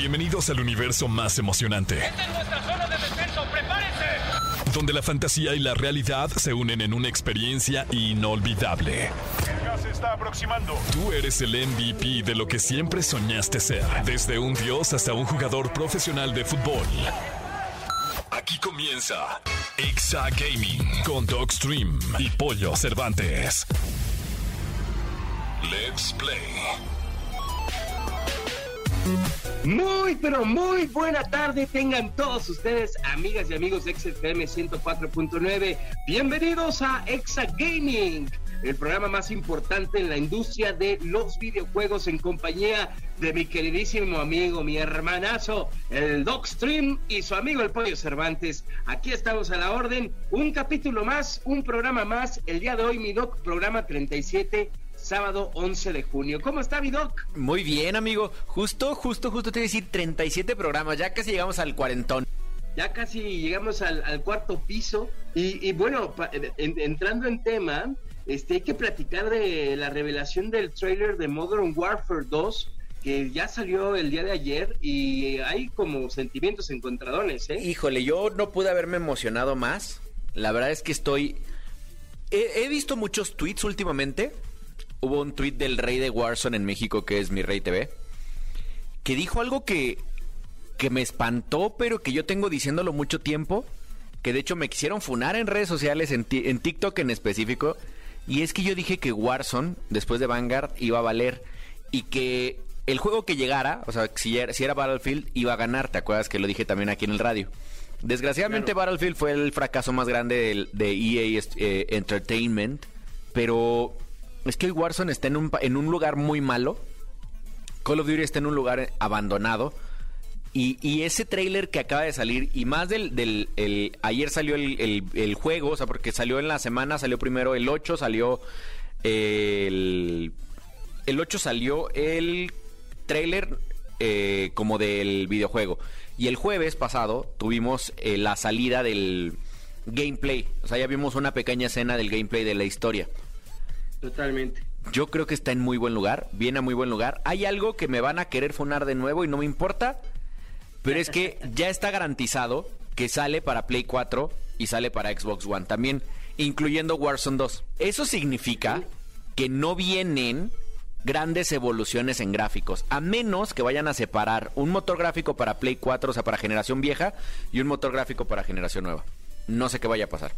Bienvenidos al universo más emocionante. Esta es nuestra zona de descenso, prepárense. Donde la fantasía y la realidad se unen en una experiencia inolvidable. El gas está aproximando. Tú eres el MVP de lo que siempre soñaste ser. Desde un dios hasta un jugador profesional de fútbol. Aquí comienza Exa Gaming con Dogstream y Pollo Cervantes. Let's play. Muy, pero muy buena tarde tengan todos ustedes, amigas y amigos de XFM 104.9. Bienvenidos a Exa Gaming, el programa más importante en la industria de los videojuegos en compañía de mi queridísimo amigo, mi hermanazo, el Dogstream y su amigo el Pollo Cervantes. Aquí estamos a la orden, un capítulo más, un programa más. El día de hoy, mi Doc, programa 37 sábado 11 de junio. ¿Cómo está, Vidoc? Muy bien, amigo. Justo, justo, justo te iba a decir 37 programas. Ya casi llegamos al cuarentón. Ya casi llegamos al, al cuarto piso. Y, y bueno, pa- en- entrando en tema, este, hay que platicar de la revelación del trailer de Modern Warfare 2 que ya salió el día de ayer y hay como sentimientos encontradones, ¿eh? Híjole, yo no pude haberme emocionado más. La verdad es que estoy... He, he visto muchos tweets últimamente. Hubo un tweet del rey de Warzone en México, que es mi rey TV, que dijo algo que, que me espantó, pero que yo tengo diciéndolo mucho tiempo, que de hecho me quisieron funar en redes sociales, en, en TikTok en específico, y es que yo dije que Warzone, después de Vanguard, iba a valer, y que el juego que llegara, o sea, si era, si era Battlefield, iba a ganar, ¿te acuerdas que lo dije también aquí en el radio? Desgraciadamente Battlefield fue el fracaso más grande de, EA eh, Entertainment, pero es que hoy Warzone está en un, en un lugar muy malo, Call of Duty está en un lugar abandonado. Y, ese trailer que acaba de salir, y más del... del el- ayer salió el, el- el juego, o sea, porque salió en la semana, salió primero el 8, salió el... El 8 salió el trailer eh, como del videojuego. Y el jueves pasado tuvimos eh, la salida del gameplay. O sea, ya vimos una pequeña escena del gameplay de la historia. Totalmente. Yo creo que está en muy buen lugar, viene a muy buen lugar. Hay algo que me van a querer funar de nuevo y no me importa, pero es que ya está garantizado que sale para Play 4 y sale para Xbox One también, incluyendo Warzone 2. Eso significa que no vienen grandes evoluciones en gráficos, a menos que vayan a separar un motor gráfico para Play 4, o sea, para generación vieja, y un motor gráfico para generación nueva. No sé qué vaya a pasar.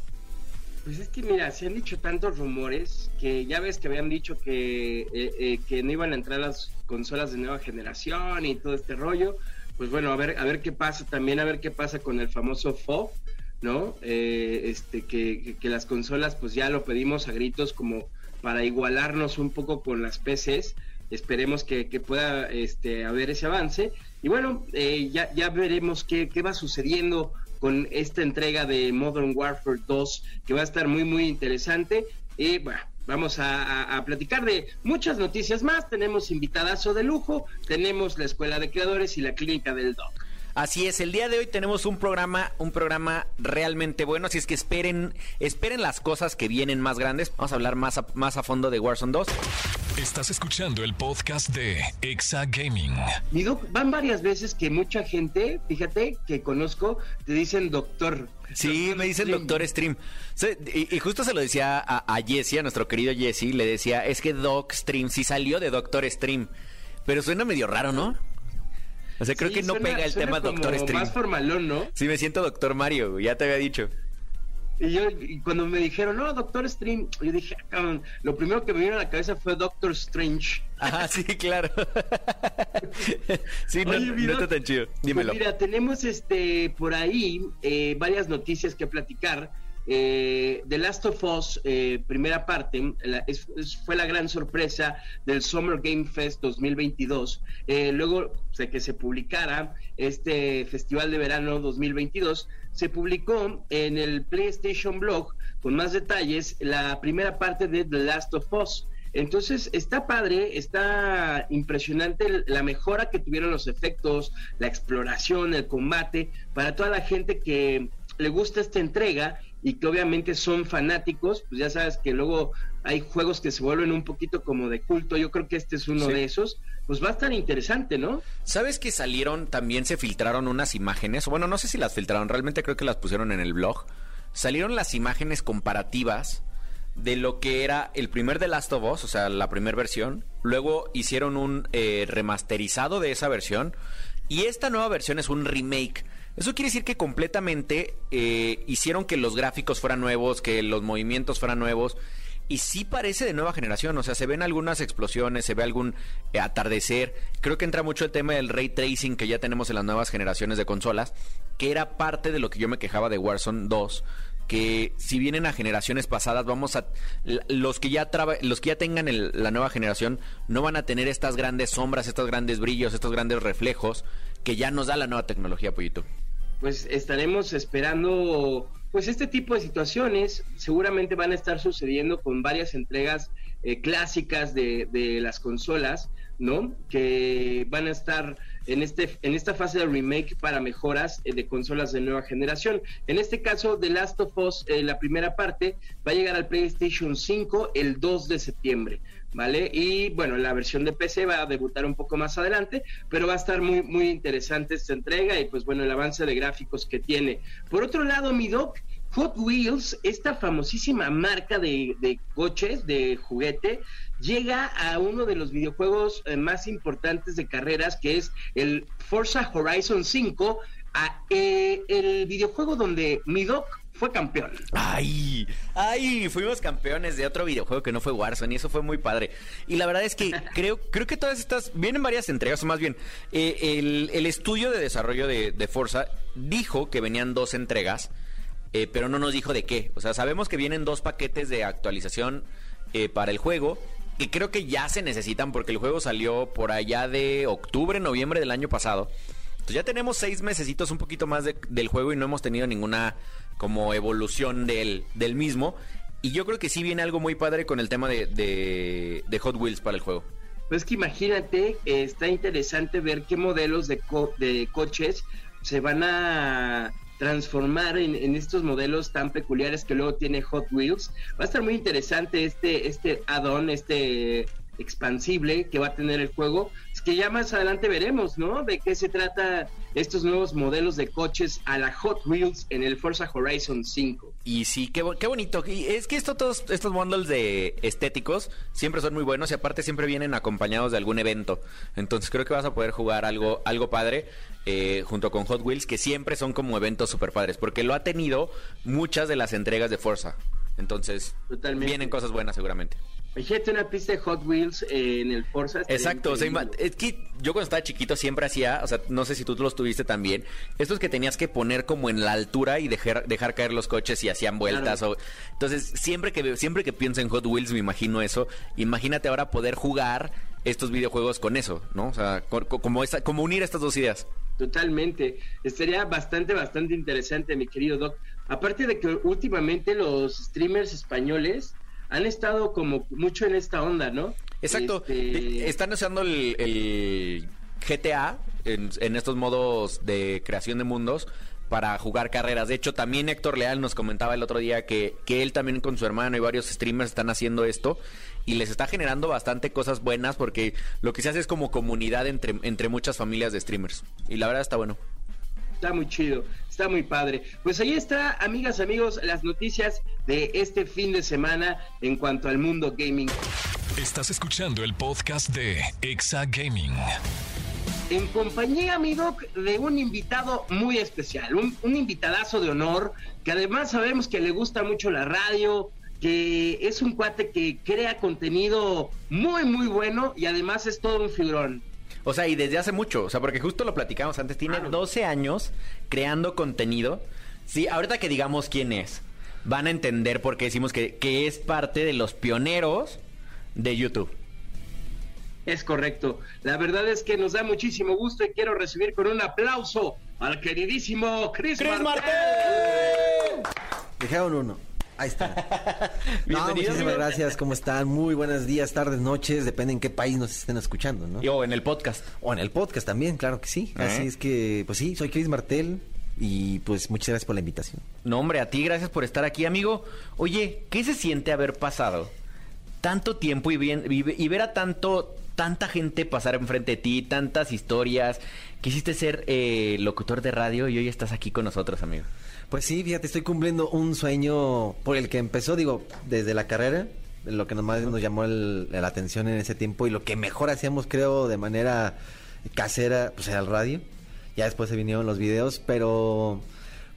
Pues es que mira, se han dicho tantos rumores que ya ves que habían dicho que, eh, eh, que no iban a entrar las consolas de nueva generación y todo este rollo. Pues bueno, a ver, a ver qué pasa también, a ver qué pasa con el famoso FOV, ¿no? Eh, este, que, que- las consolas pues ya lo pedimos a gritos como para igualarnos un poco con las PCs. Esperemos que, que pueda este, haber ese avance. Y bueno, ya, ya veremos qué, qué va sucediendo con esta entrega de Modern Warfare 2, que va a estar muy, muy interesante. Y bueno, vamos a, a- platicar de muchas noticias más. Tenemos invitadazo de lujo, tenemos la Escuela de Creadores y la Clínica del Doc. Así es, el día de hoy tenemos un programa, un programa realmente bueno, así es que esperen, esperen las cosas que vienen más grandes. Vamos a hablar más más a fondo de Warzone 2. Estás escuchando el podcast de Exa Gaming. Mi Doc, van varias veces que mucha gente, fíjate, que conozco, te dicen doctor. Sí, me dice el doctor Stream. Y, y justo se lo decía a, a Jesse, a nuestro querido Jesse, le decía, es que Doc Stream sí salió de Doctor Stream. Pero suena medio raro, ¿no? O sea, creo Sí, que no suena- pega el tema Doctor Stream. Más formalón, ¿no? Sí, me siento Doctor Mario, ya te había dicho. Y yo, y cuando me dijeron, no, Doctor Stream, yo dije, "Ah, cabrón", lo primero que me vino a la cabeza fue Doctor Strange. Ajá, sí, claro. sí, no, Oye, no está tan chido. pues Dímelo. mira, tenemos este por ahí eh, varias noticias que platicar. Eh, The Last of Us, eh, primera parte, la- es- es- fue la gran sorpresa del Summer Game Fest 2022. Eh, luego de que se publicara este Festival de Verano 2022, se publicó en el PlayStation Blog con más detalles la primera parte de The Last of Us. Entonces está padre, está impresionante la mejora que tuvieron los efectos, la exploración, el combate, para toda la gente que le gusta esta entrega y que obviamente son fanáticos, pues ya sabes que luego hay juegos que se vuelven un poquito como de culto, yo creo que este es uno Sí. de esos, pues va a estar interesante, ¿no? ¿Sabes que salieron, también se filtraron unas imágenes? Bueno, no sé si las filtraron, realmente creo que las pusieron en el blog. Salieron las imágenes comparativas de lo que era el primer The Last of Us, o sea, la primera versión. Luego hicieron un eh, remasterizado de esa versión. Y esta nueva versión es un remake. Eso quiere decir que completamente eh, hicieron que los gráficos fueran nuevos, que los movimientos fueran nuevos. Y sí parece de nueva generación, o sea, se ven algunas explosiones, se ve algún eh, atardecer. Creo que entra mucho el tema del ray tracing que ya tenemos en las nuevas generaciones de consolas, que era parte de lo que yo me quejaba de Warzone 2, que si vienen a generaciones pasadas vamos a los que ya los que ya tengan la nueva generación no van a tener estas grandes sombras, estos grandes brillos, estos grandes reflejos que ya nos da la nueva tecnología, Pollito. Pues estaremos esperando pues este tipo de situaciones seguramente van a estar sucediendo con varias entregas eh, clásicas de, las consolas, ¿no? Que van a estar en, este, en esta fase de remake para mejoras eh, de consolas de nueva generación. En este caso, The Last of Us, eh, la primera parte, va a llegar al PlayStation 5 el 2 de septiembre. ¿Vale? Y bueno, la versión de PC va a debutar un poco más adelante, pero va a estar muy, muy interesante esta entrega y pues bueno, el avance de gráficos que tiene. Por otro lado, mi doc, Hot Wheels, esta famosísima marca de, de, coches, de juguete, llega a uno de los videojuegos eh, más importantes de carreras, que es el Forza Horizon 5, a, eh, el videojuego donde mi doc fue campeón. Ay, ay, fuimos campeones de otro videojuego que no fue Warzone y eso fue muy padre. Y la verdad es que creo, creo que todas estas, vienen varias entregas, o más bien, eh, el, estudio de desarrollo de, de, Forza dijo que venían dos entregas, pero no nos dijo de qué. O sea, sabemos que vienen dos paquetes de actualización para el juego que creo que ya se necesitan porque el juego salió por allá de octubre, noviembre del año pasado. Entonces ya tenemos seis mesecitos un poquito más del juego y no hemos tenido ninguna como evolución del, del mismo. Y yo creo que sí viene algo muy padre con el tema de, de, Hot Wheels para el juego. Pues que imagínate, está interesante ver qué modelos de, de coches se van a transformar en, estos modelos tan peculiares que luego tiene Hot Wheels. Va a estar muy interesante este, este add-on, este expansible que va a tener el juego, que ya más adelante veremos, ¿no? De qué se trata estos nuevos modelos de coches a la Hot Wheels en el Forza Horizon 5. Y sí, qué, qué bonito. Y es que esto, todos estos bundles de estéticos siempre son muy buenos y aparte siempre vienen acompañados de algún evento. Entonces creo que vas a poder jugar algo, algo padre eh, junto con Hot Wheels que siempre son como eventos super padres porque lo ha tenido muchas de las entregas de Forza. Entonces vienen cosas buenas seguramente. Imagínate una pista de Hot Wheels en el Forza. Exacto, es que yo cuando estaba chiquito siempre hacía, o sea, no sé si tú los tuviste también, estos que tenías que poner como en la altura y dejar, dejar caer los coches y hacían vueltas. O, entonces, siempre que, siempre que pienso en Hot Wheels me imagino eso. Imagínate ahora poder jugar estos videojuegos con eso, ¿no? O sea, como, esta, como unir estas dos ideas. Totalmente. Sería bastante, bastante interesante, mi querido Doc. Aparte de que últimamente los streamers españoles han estado como mucho en esta onda, ¿no? Exacto. Este, están usando el, GTA en, estos modos de creación de mundos para jugar carreras. De hecho, también Héctor Leal nos comentaba el otro día que, que él también con su hermano y varios streamers están haciendo esto y les está generando bastante cosas buenas porque lo que se hace es como comunidad entre, entre muchas familias de streamers. Y la verdad está bueno. Está muy chido, está muy padre. Pues ahí está, amigas, amigos, las noticias de este fin de semana en cuanto al mundo gaming. Estás escuchando el podcast de Exa Gaming. En compañía, amigo, de un invitado muy especial, un, un invitadazo de honor, que además sabemos que le gusta mucho la radio, que es un cuate que crea contenido muy, muy bueno y además es todo un figurón. O sea, y desde hace mucho, o sea, porque justo lo platicamos antes, tiene 12 años creando contenido. Sí, ahorita que digamos quién es, van a entender por qué decimos que, que es parte de los pioneros de YouTube. Es correcto. La verdad es que nos da muchísimo gusto y quiero recibir con un aplauso al queridísimo Chris, Chris Martel. Dejaron uno. Ahí está. no, muchísimas gracias. ¿Cómo están? Muy buenos días, tardes, noches. Depende en qué país nos estén escuchando, ¿no? o en el podcast. O en el podcast también, claro que sí. Así ¿Eh? es que, pues sí, soy Chris Martel. Y pues muchas gracias por la invitación. No, hombre, a ti gracias por estar aquí, amigo. Oye, ¿qué se siente haber pasado tanto tiempo y, bien, y ver a tanto tanta gente pasar enfrente de ti, tantas historias. Quisiste ser eh, locutor de radio y hoy estás aquí con nosotros, amigo. Pues sí, fíjate, estoy cumpliendo un sueño por el que empezó, digo, desde la carrera, lo que nomás nos llamó la atención en ese tiempo y lo que mejor hacíamos, creo, de manera casera, pues era el radio. Ya después se vinieron los videos, pero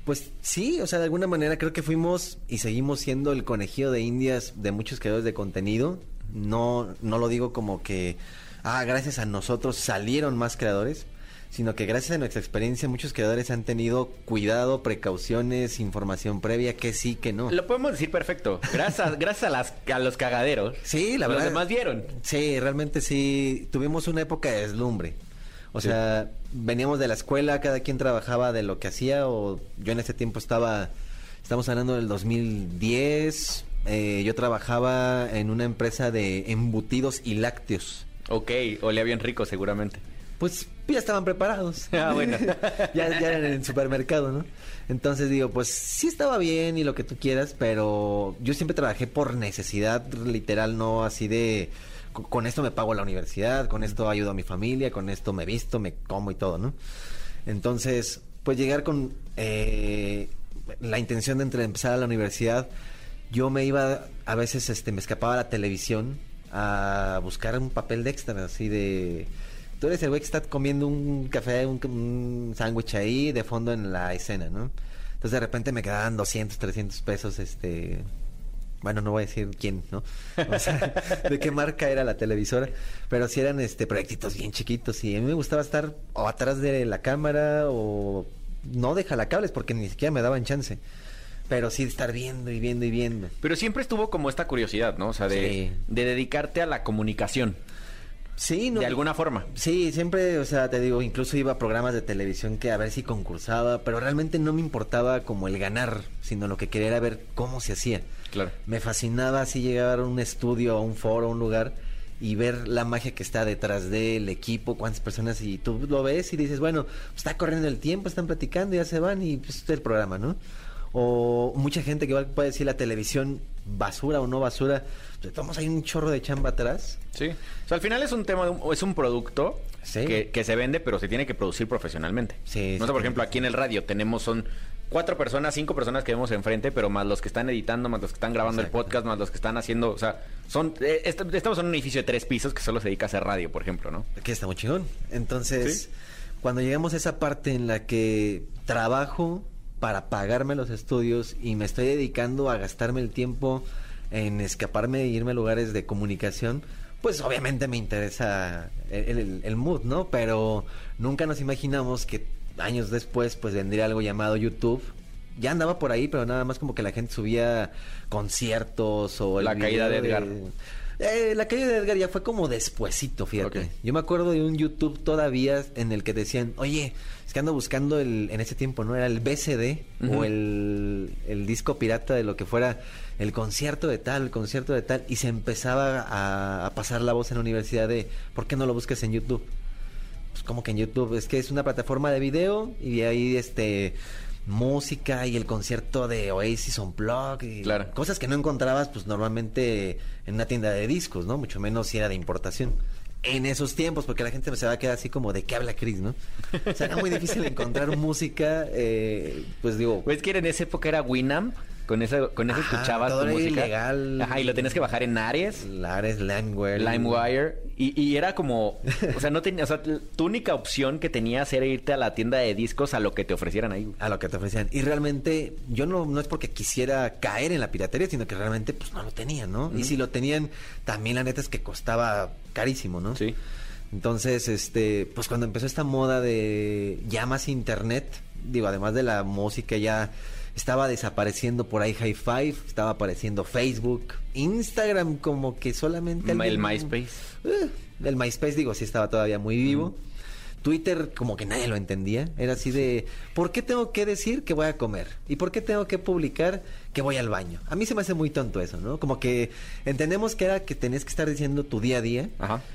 pues sí, o sea, de alguna manera creo que fuimos y seguimos siendo el conejillo de indias de muchos creadores de contenido. No, no lo digo como que, ah, gracias a nosotros salieron más creadores, sino que gracias a nuestra experiencia muchos creadores han tenido cuidado, precauciones, información previa, que sí, que no. Lo podemos decir perfecto. Gracias, gracias a, las, a los cagaderos. Sí, la verdad. Los demás vieron. Sí, realmente sí. Tuvimos una época de deslumbre. O sea, veníamos de la escuela, cada quien trabajaba de lo que hacía, o yo en ese tiempo estaba, estamos hablando del 2010, eh, yo trabajaba en una empresa de embutidos y lácteos. Ok, olía bien rico seguramente. Pues ya estaban preparados. Ah, bueno. ya, ya eran en el supermercado, ¿no? Entonces digo, pues sí estaba bien y lo que tú quieras, pero yo siempre trabajé por necesidad literal, no así de con esto me pago la universidad, con esto ayudo a mi familia, con esto me visto, me como y todo, ¿no? Entonces, pues llegar con eh, la intención de empezar a la universidad, yo me iba, a veces este, me escapaba a la televisión a buscar un papel de extra, así de... Tú eres el güey que está comiendo un café, un, un sándwich ahí de fondo en la escena, ¿no? Entonces de repente me quedaban 200, 300 pesos, este, bueno, no voy a decir quién, ¿no? O sea, de qué marca era la televisora, pero sí eran este proyectitos bien chiquitos y a mí me gustaba estar o atrás de la cámara o no de jalacables porque ni siquiera me daban chance. Pero sí de estar viendo y viendo y viendo. Pero siempre estuvo como esta curiosidad, ¿no? O sea, de, de dedicarte a la comunicación. Sí, no, de alguna forma. Sí, siempre, o sea, te digo, incluso iba a programas de televisión que a ver si concursaba, pero realmente no me importaba como el ganar, sino lo que quería era ver cómo se hacía. Claro. Me fascinaba así llegar a un estudio, a un foro, a un lugar y ver la magia que está detrás del equipo, cuántas personas y tú lo ves y dices, bueno, pues está corriendo el tiempo, están platicando, ya se van y pues es el programa, ¿no? O mucha gente que igual puede decir la televisión basura o no basura, pues hay un chorro de chamba atrás. Sí. O sea, al final es un tema, es un producto que, que, se vende, pero se tiene que producir profesionalmente. Sí. No sé, por ejemplo, aquí en el radio tenemos son cuatro personas, cinco personas que vemos enfrente, pero más los que están editando, más los que están grabando el podcast, más los que están haciendo, o sea, son eh, estamos en un edificio de tres pisos que solo se dedica a hacer radio, por ejemplo, ¿no? Aquí está muy chingón. Entonces, cuando llegamos a esa parte en la que trabajo para pagarme los estudios y me estoy dedicando a gastarme el tiempo en escaparme e irme a lugares de comunicación, pues obviamente me interesa el, el, mood, ¿no? Pero nunca nos imaginamos que años después pues vendría algo llamado YouTube. Ya andaba por ahí, pero nada más como que la gente subía conciertos o... la caída de Edgar. Eh, la caída de Edgar ya fue como despuesito, fíjate. Yo me acuerdo de un YouTube todavía en el que decían, oye, es que ando buscando el, en ese tiempo, ¿no? Era el BCD o el, el disco pirata de lo que fuera el concierto de tal, el concierto de tal, y se empezaba a, a, pasar la voz en la universidad de, ¿por qué no lo buscas en YouTube? Pues como que en YouTube, es que es una plataforma de video y ahí este música y el concierto de Oasis on Blog y claro. cosas que no encontrabas pues normalmente en una tienda de discos, ¿no? Mucho menos si era de importación en esos tiempos, porque la gente se va a quedar así como de qué habla Chris, ¿no? O sea, era muy difícil encontrar música, eh, pues digo... Pues que en esa época era Winamp, con eso, con eso escuchabas tu música. Ilegal. Ajá, y lo tenías que bajar en Ares. Ares, LimeWire. LimeWire. Y, y era como, o sea, no tenía, o sea, tu única opción que tenías era irte a la tienda de discos a lo que te ofrecieran ahí. A lo que te ofrecían. Y realmente, yo no, no es porque quisiera caer en la piratería, sino que realmente, pues no lo tenían, ¿no? Y si lo tenían, también la neta es que costaba carísimo, ¿no? Sí. Entonces, este, pues cuando empezó esta moda de ya más internet, digo, además de la música ya estaba desapareciendo por ahí High Five, estaba apareciendo Facebook, Instagram como que solamente... El MySpace. Eh, el MySpace, digo, sí estaba todavía muy vivo. Twitter como que nadie lo entendía. Era así de, ¿por qué tengo que decir que voy a comer? ¿Y por qué tengo que publicar que voy al baño? A mí se me hace muy tonto eso, ¿no? Como que entendemos que era que tenías que estar diciendo tu día a día,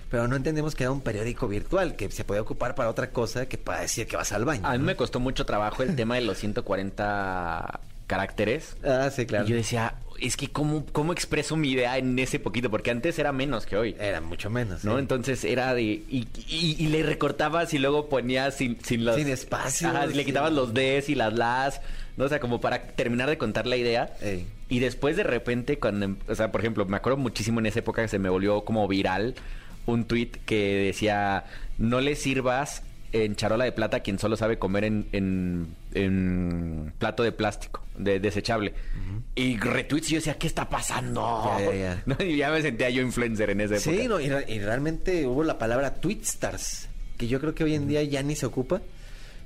pero no entendemos que era un periódico virtual que se podía ocupar para otra cosa que para decir que vas al baño. A mí me costó mucho trabajo el tema de los 140 caracteres. Ah, sí, claro. Y yo decía, es que ¿cómo, ¿cómo expreso mi idea en ese poquito? Porque antes era menos que hoy. Era mucho menos. ¿No? sí. Entonces era de. Y, y- y le recortabas y luego ponías sin, sin los. Sin espacios, Ajá, y le quitabas los Ds y las las. ¿no? O sea, como para terminar de contar la idea. Ey. Y después de repente, cuando. em- O sea, por ejemplo, me acuerdo muchísimo en esa época que se me volvió como viral un tweet que decía: No le sirvas en charola de plata quien solo sabe comer en, en, en plato de plástico, de desechable. Y retweets y yo decía, ¿qué está pasando? Ya, ya, ya. ¿No? Y ya me sentía yo influencer en esa época. Sí, no, y, re- y realmente hubo la palabra Twitstars, que yo creo que hoy en día ya ni se ocupa,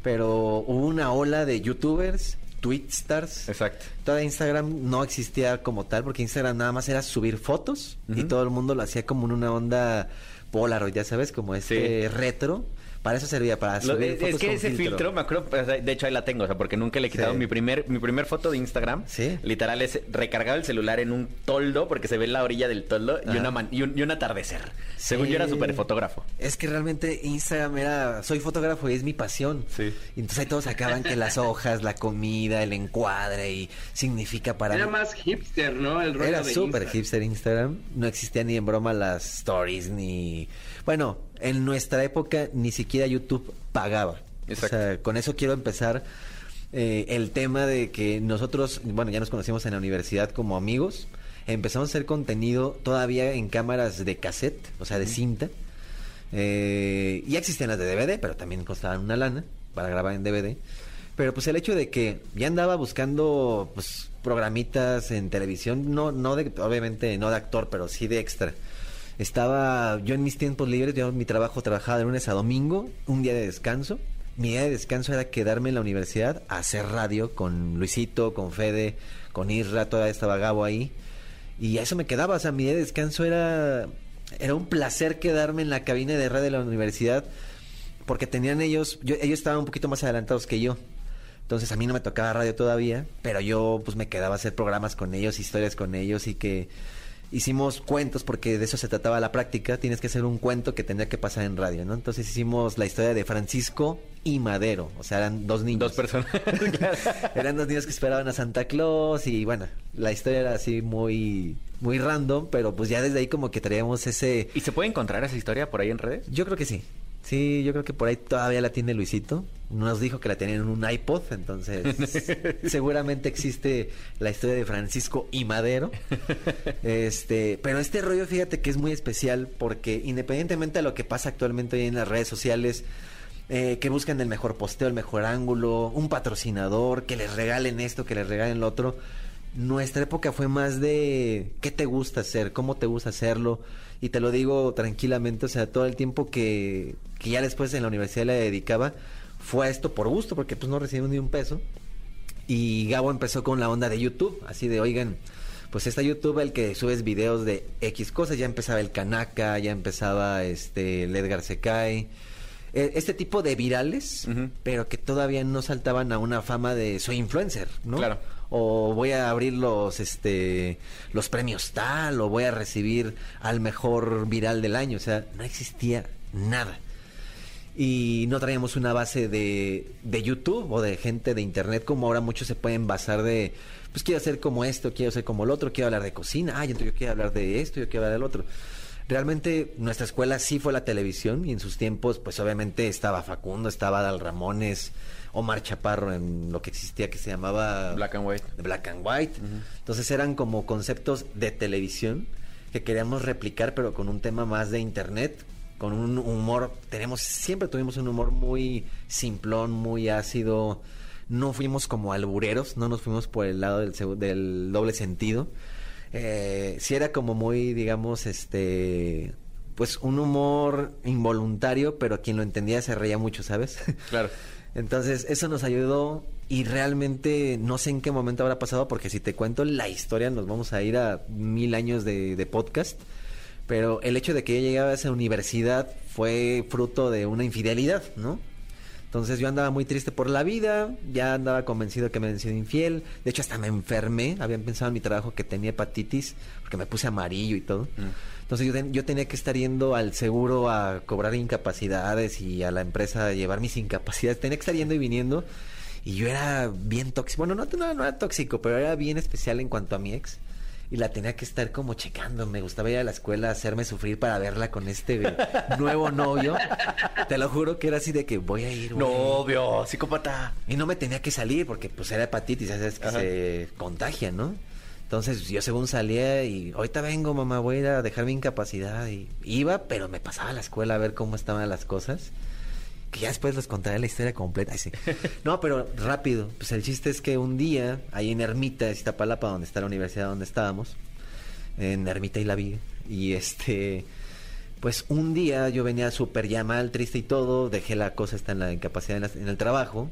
pero hubo una ola de youtubers, Twitstars. Exacto. Toda Instagram no existía como tal, porque Instagram nada más era subir fotos y todo el mundo lo hacía como en una onda Polaroid, ya sabes, como este Sí. retro. Para eso servía, para Lo- subir es, fotos es que con ese filtro. me acuerdo, o sea, de hecho ahí la tengo, o sea, porque nunca le he quitado Sí. mi primer mi primer foto de Instagram. Sí. Literal es recargado el celular en un toldo, porque se ve la orilla del toldo y, una man- y, un, y un atardecer. Según yo era súper fotógrafo. Es que realmente Instagram era, soy fotógrafo y es mi pasión. Sí. Y entonces ahí todos sacaban que las hojas, la comida, el encuadre y significa para Era mí- más hipster, ¿no? El rollo Era súper hipster Instagram. No existía ni en broma las stories ni... Bueno, en nuestra época ni siquiera YouTube pagaba. Exacto. O sea, con eso quiero empezar eh, el tema de que nosotros, bueno, ya nos conocimos en la universidad como amigos. Empezamos a hacer contenido todavía en cámaras de cassette, o sea, de cinta. Eh, ya existían las de DVD, pero también costaban una lana para grabar en DVD. Pero pues el hecho de que ya andaba buscando pues programitas en televisión, no, no de, obviamente no de actor, pero sí de extra. Estaba yo en mis tiempos libres, yo mi trabajo trabajaba de lunes a domingo, un día de descanso. Mi día de descanso era quedarme en la universidad a hacer radio con Luisito, con Fede, con Isra, todavía estaba Gabo ahí. Y eso me quedaba, o sea, mi día de descanso era, era un placer quedarme en la cabina de radio de la universidad porque tenían ellos, yo, ellos estaban un poquito más adelantados que yo. Entonces a mí no me tocaba radio todavía, pero yo pues me quedaba a hacer programas con ellos, historias con ellos y que hicimos cuentos porque de eso se trataba la práctica, tienes que hacer un cuento que tenía que pasar en radio, ¿no? Entonces hicimos la historia de Francisco y Madero, o sea, eran dos niños. Dos personas. Eran dos niños que esperaban a Santa Claus y bueno, la historia era así muy muy random, pero pues ya desde ahí como que traíamos ese ¿Y se puede encontrar esa historia por ahí en redes? yo creo que sí. Sí, yo creo que por ahí todavía la tiene Luisito. Nos dijo que la tenían en un iPod, entonces seguramente existe la historia de Francisco y Madero. Este, pero este rollo, fíjate que es muy especial porque independientemente de lo que pasa actualmente hoy en las redes sociales, eh, que buscan el mejor posteo, el mejor ángulo, un patrocinador, que les regalen esto, que les regalen lo otro. Nuestra época fue más de qué te gusta hacer, cómo te gusta hacerlo. Y te lo digo tranquilamente, o sea, todo el tiempo que, que ya después en la universidad le dedicaba fue a esto por gusto, porque pues no recibimos ni un peso. Y Gabo empezó con la onda de YouTube, así de, oigan, pues está YouTube el que subes videos de X cosas, ya empezaba el Kanaka, ya empezaba este el Edgar Secai, eh, este tipo de virales, pero que todavía no saltaban a una fama de soy influencer, ¿no? Claro. O voy a abrir los este los premios tal, o voy a recibir al mejor viral del año, o sea, no existía nada. Y no traíamos una base de, de YouTube o de gente de Internet como ahora muchos se pueden basar de, pues quiero hacer como esto, quiero ser como el otro, quiero hablar de cocina, ay, entonces yo quiero hablar de esto, yo quiero hablar del otro. Realmente nuestra escuela sí fue la televisión y en sus tiempos pues obviamente estaba Facundo, estaba Dal Ramones, Omar Chaparro en lo que existía que se llamaba Black and white. Black and White. Entonces eran como conceptos de televisión que queríamos replicar, pero con un tema más de internet, con un humor. Tenemos, siempre tuvimos un humor muy simplón, muy ácido. No fuimos como albureros, no nos fuimos por el lado del, del doble sentido. Eh, sí era como muy, digamos, este, pues un humor involuntario, pero quien lo entendía se reía mucho, ¿sabes? Claro. Entonces, eso nos ayudó y realmente no sé en qué momento habrá pasado, porque si te cuento la historia nos vamos a ir a mil años de, de podcast. Pero el hecho de que yo llegaba a esa universidad fue fruto de una infidelidad, ¿no? Entonces yo andaba muy triste por la vida, ya andaba convencido que me habían sido infiel. De hecho, hasta me enfermé. Habían pensado en mi trabajo que tenía hepatitis, porque me puse amarillo y todo. Entonces yo, ten- yo tenía que estar yendo al seguro a cobrar incapacidades y a la empresa a llevar mis incapacidades. Tenía que estar yendo y viniendo. Y yo era bien tóxico. Bueno, no, no, no era tóxico, pero era bien especial en cuanto a mi ex. Y la tenía que estar como checando. Me gustaba ir a la escuela, hacerme sufrir para verla con este nuevo novio. Te lo juro que era así de que voy a ir. güey. Novio, psicópata. Y no me tenía que salir porque pues era hepatitis, sabes que Ajá. se contagia, ¿no? Entonces yo según salía y ahorita vengo, mamá, voy a ir a dejar mi incapacidad. Y iba, pero me pasaba a la escuela a ver cómo estaban las cosas. Que ya después les contaré la historia completa. No, pero rápido. Pues el chiste es que un día, ahí en Ermita, Iztapalapa, donde está la universidad donde estábamos, en Ermita y la vi. Y este, pues un día yo venía súper ya mal, triste y todo, dejé la cosa esta en la incapacidad en, en el trabajo.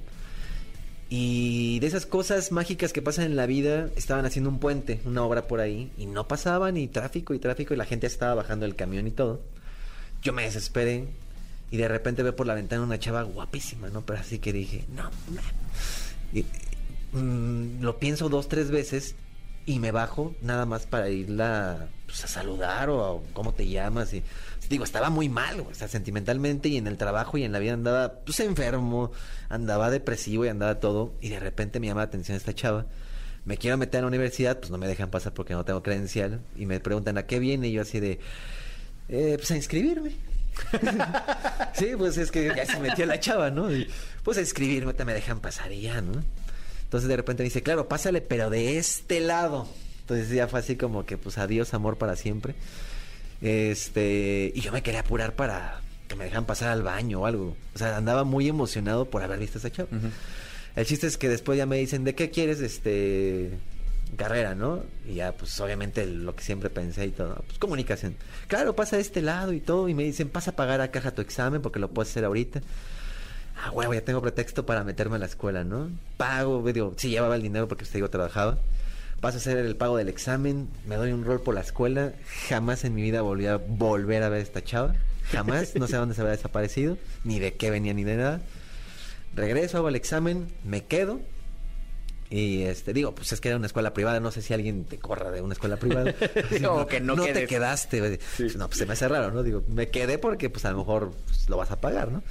Y de esas cosas mágicas que pasan en la vida, estaban haciendo un puente, una obra por ahí, y no pasaban, y tráfico y tráfico, y la gente estaba bajando el camión y todo. Yo me desesperé, y de repente veo por la ventana una chava guapísima, ¿no? Pero así que dije, no. Y, mm, lo pienso dos, tres veces, y me bajo nada más para irla pues, a saludar o a, cómo te llamas. Y, digo, estaba muy mal, o sea, sentimentalmente y en el trabajo y en la vida andaba pues enfermo, andaba depresivo y andaba todo. Y de repente me llama la atención esta chava. Me quiero meter a la universidad, pues no me dejan pasar porque no tengo credencial. Y me preguntan, ¿a qué viene? Y yo así de, "Eh, pues a inscribirme. sí, pues es que ya se metió la chava, ¿no? Y, pues a inscribirme, te me dejan pasar y ya, ¿no? Entonces de repente me dice, claro, pásale, pero de este lado. Entonces ya fue así como que, pues adiós, amor para siempre. Este, y yo me quería apurar para que me dejan pasar al baño o algo. O sea, andaba muy emocionado por haber visto a esa chava. El chiste es que después ya me dicen, ¿de qué quieres este carrera, no? Y ya, pues obviamente lo que siempre pensé y todo, pues comunicación. Claro, pasa de este lado y todo, y me dicen, pasa a pagar a caja tu examen porque lo puedes hacer ahorita. Ah, huevo, ya tengo pretexto para meterme a la escuela, ¿no? Pago, digo, sí llevaba el dinero porque, te digo, trabajaba. Paso a hacer el pago del examen, me doy un rol por la escuela. Jamás en mi vida volví a volver a ver a esta chava. Jamás, no sé dónde se había desaparecido, ni de qué venía, ni de nada. Regreso, hago el examen, me quedo. Y este, digo, pues es que era una escuela privada, no sé si alguien te corra de una escuela privada. Como que no te quedaste. No, pues se me hace raro, ¿no? Digo, me quedé porque pues a lo mejor pues, lo vas a pagar, ¿no?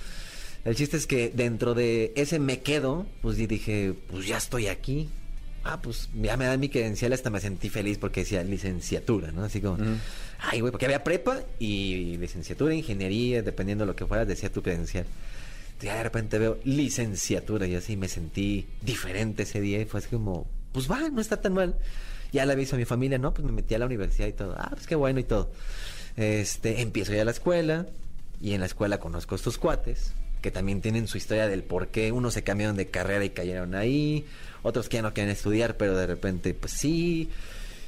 El chiste es que dentro de ese me quedo, pues dije, pues ya estoy aquí. Ah, pues ya me dan mi credencial, hasta me sentí feliz porque decía licenciatura, ¿no? Así como, ay, güey, porque había prepa y licenciatura, ingeniería, dependiendo de lo que fuera, decía tu credencial. Ya de repente veo licenciatura y así me sentí diferente ese día y fue así como, pues va, no está tan mal. Ya le aviso a mi familia, no, pues me metí a la universidad y todo. Ah, pues qué bueno y todo. Este, empiezo ya la escuela y en la escuela conozco a estos cuates que también tienen su historia del por qué unos se cambiaron de carrera y cayeron ahí, otros que ya no quieren estudiar, pero de repente pues sí.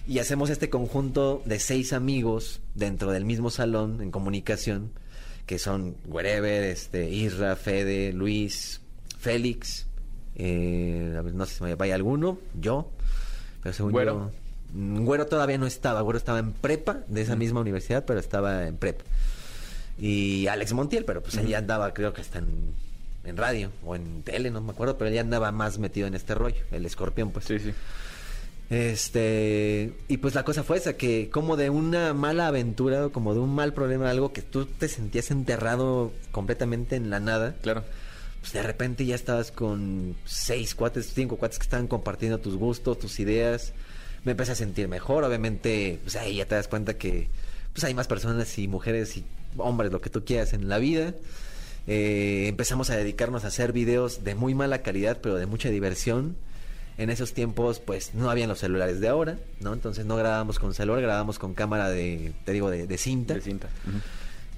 Y hacemos este conjunto de seis amigos dentro del mismo salón en comunicación, que son Wherever, este, Isra, Fede, Luis, Félix, eh, no sé si me vaya alguno, yo, pero según Güero. yo... Güero todavía no estaba, Güero estaba en prepa de esa misma universidad, pero estaba en prepa. Y Alex Montiel, pero pues él ya andaba, creo que hasta en, en radio o en tele, no me acuerdo, pero él ya andaba más metido en este rollo, el escorpión, pues. Sí, sí. Este, y pues la cosa fue esa, que como de una mala aventura, como de un mal problema, algo que tú te sentías enterrado completamente en la nada, Claro. pues de repente ya estabas con seis cuates, cinco cuates que estaban compartiendo tus gustos, tus ideas. Me empecé a sentir mejor, obviamente, pues ahí ya te das cuenta que pues hay más personas y mujeres y hombres, lo que tú quieras en la vida. Eh, empezamos a dedicarnos a hacer videos de muy mala calidad, pero de mucha diversión. En esos tiempos, pues no habían los celulares de ahora, ¿no? Entonces no grabábamos con celular, grabábamos con cámara de, te digo, de, de cinta. De cinta.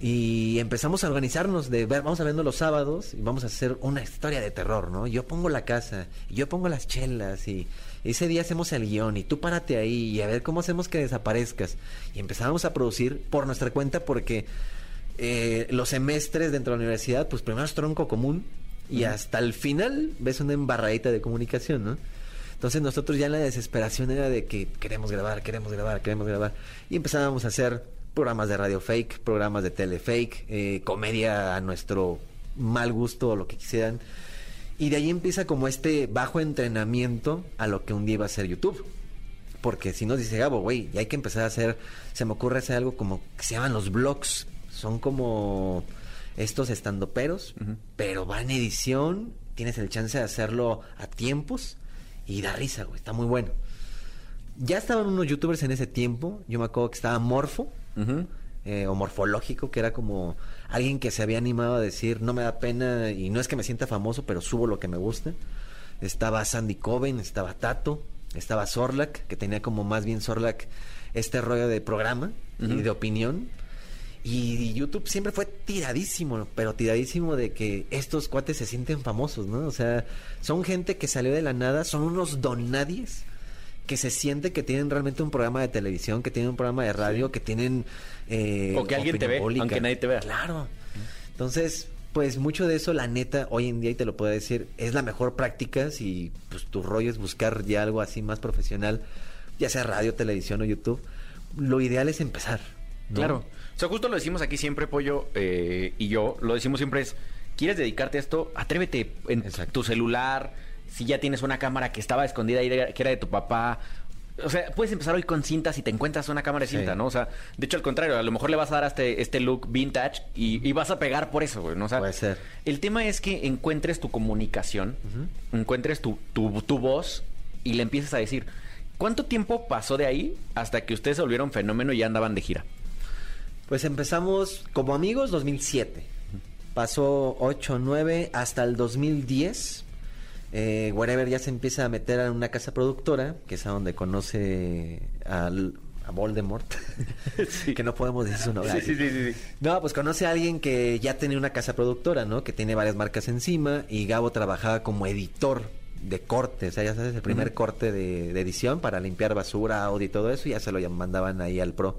Y empezamos a organizarnos de ver, vamos a vernos los sábados y vamos a hacer una historia de terror, ¿no? Yo pongo la casa, yo pongo las chelas y ese día hacemos el guion y tú párate ahí y a ver cómo hacemos que desaparezcas. Y empezábamos a producir por nuestra cuenta porque eh, los semestres dentro de la universidad, pues primero es tronco común y hasta el final ves una embarradita de comunicación, ¿no? Entonces nosotros ya en la desesperación era de que queremos grabar, queremos grabar, queremos grabar. Y empezábamos a hacer programas de radio fake, programas de tele fake, eh, comedia a nuestro mal gusto o lo que quisieran. Y de ahí empieza como este bajo entrenamiento a lo que un día iba a ser YouTube. Porque si nos dice Gabo, güey, ya hay que empezar a hacer, se me ocurre hacer algo como que se llaman los blogs. Son como estos estandoperos, pero va en edición tienes el chance de hacerlo a tiempos y da risa, güey, está muy bueno. Ya estaban unos youtubers en ese tiempo, yo me acuerdo que estaba Morfo, eh, o Morfológico, que era como alguien que se había animado a decir, no me da pena y no es que me sienta famoso, pero subo lo que me gusta. Estaba Sandy Coven, estaba Tato, estaba Sorlac, que tenía como más bien Sorlac este rollo de programa y de opinión. Y YouTube siempre fue tiradísimo, pero tiradísimo de que estos cuates se sienten famosos, ¿no? O sea, son gente que salió de la nada, son unos donadies que se siente que tienen realmente un programa de televisión, que tienen un programa de radio, que tienen... eh, O que alguien te ve, aunque nadie te vea. Claro. Entonces, pues mucho de eso, la neta, hoy en día, y te lo puedo decir, es la mejor práctica si pues, tu rollo es buscar ya algo así más profesional, ya sea radio, televisión o YouTube. Lo ideal es empezar. ¿no? Claro. O sea, justo lo decimos aquí siempre, Pollo eh, y yo, lo decimos siempre es, ¿quieres dedicarte a esto? Atrévete en Exacto. tu celular, si ya tienes una cámara que estaba escondida ahí, que era de tu papá. O sea, puedes empezar hoy con cintas y te encuentras una cámara de Sí. cinta, ¿no? O sea, de hecho, al contrario, a lo mejor le vas a dar este, este look vintage y, y vas a pegar por eso, güey, ¿no? O sea, Puede ser. El tema es que encuentres tu comunicación, encuentres tu, tu, tu voz y le empieces a decir, ¿cuánto tiempo pasó de ahí hasta que ustedes se volvieron fenómeno y ya andaban de gira? Pues empezamos como amigos 2007. Pasó 8, 9 hasta el 2010. Eh, Wherever ya se empieza a meter a una casa productora, que es a donde conoce al- a Voldemort. que no podemos decir su nombre. No, pues conoce a alguien que ya tenía una casa productora, ¿no? Que tiene varias marcas encima y Gabo trabajaba como editor de corte, o sea, ya sabes, el primer corte de, de edición para limpiar basura, audio y todo eso, y ya se lo mandaban ahí al pro.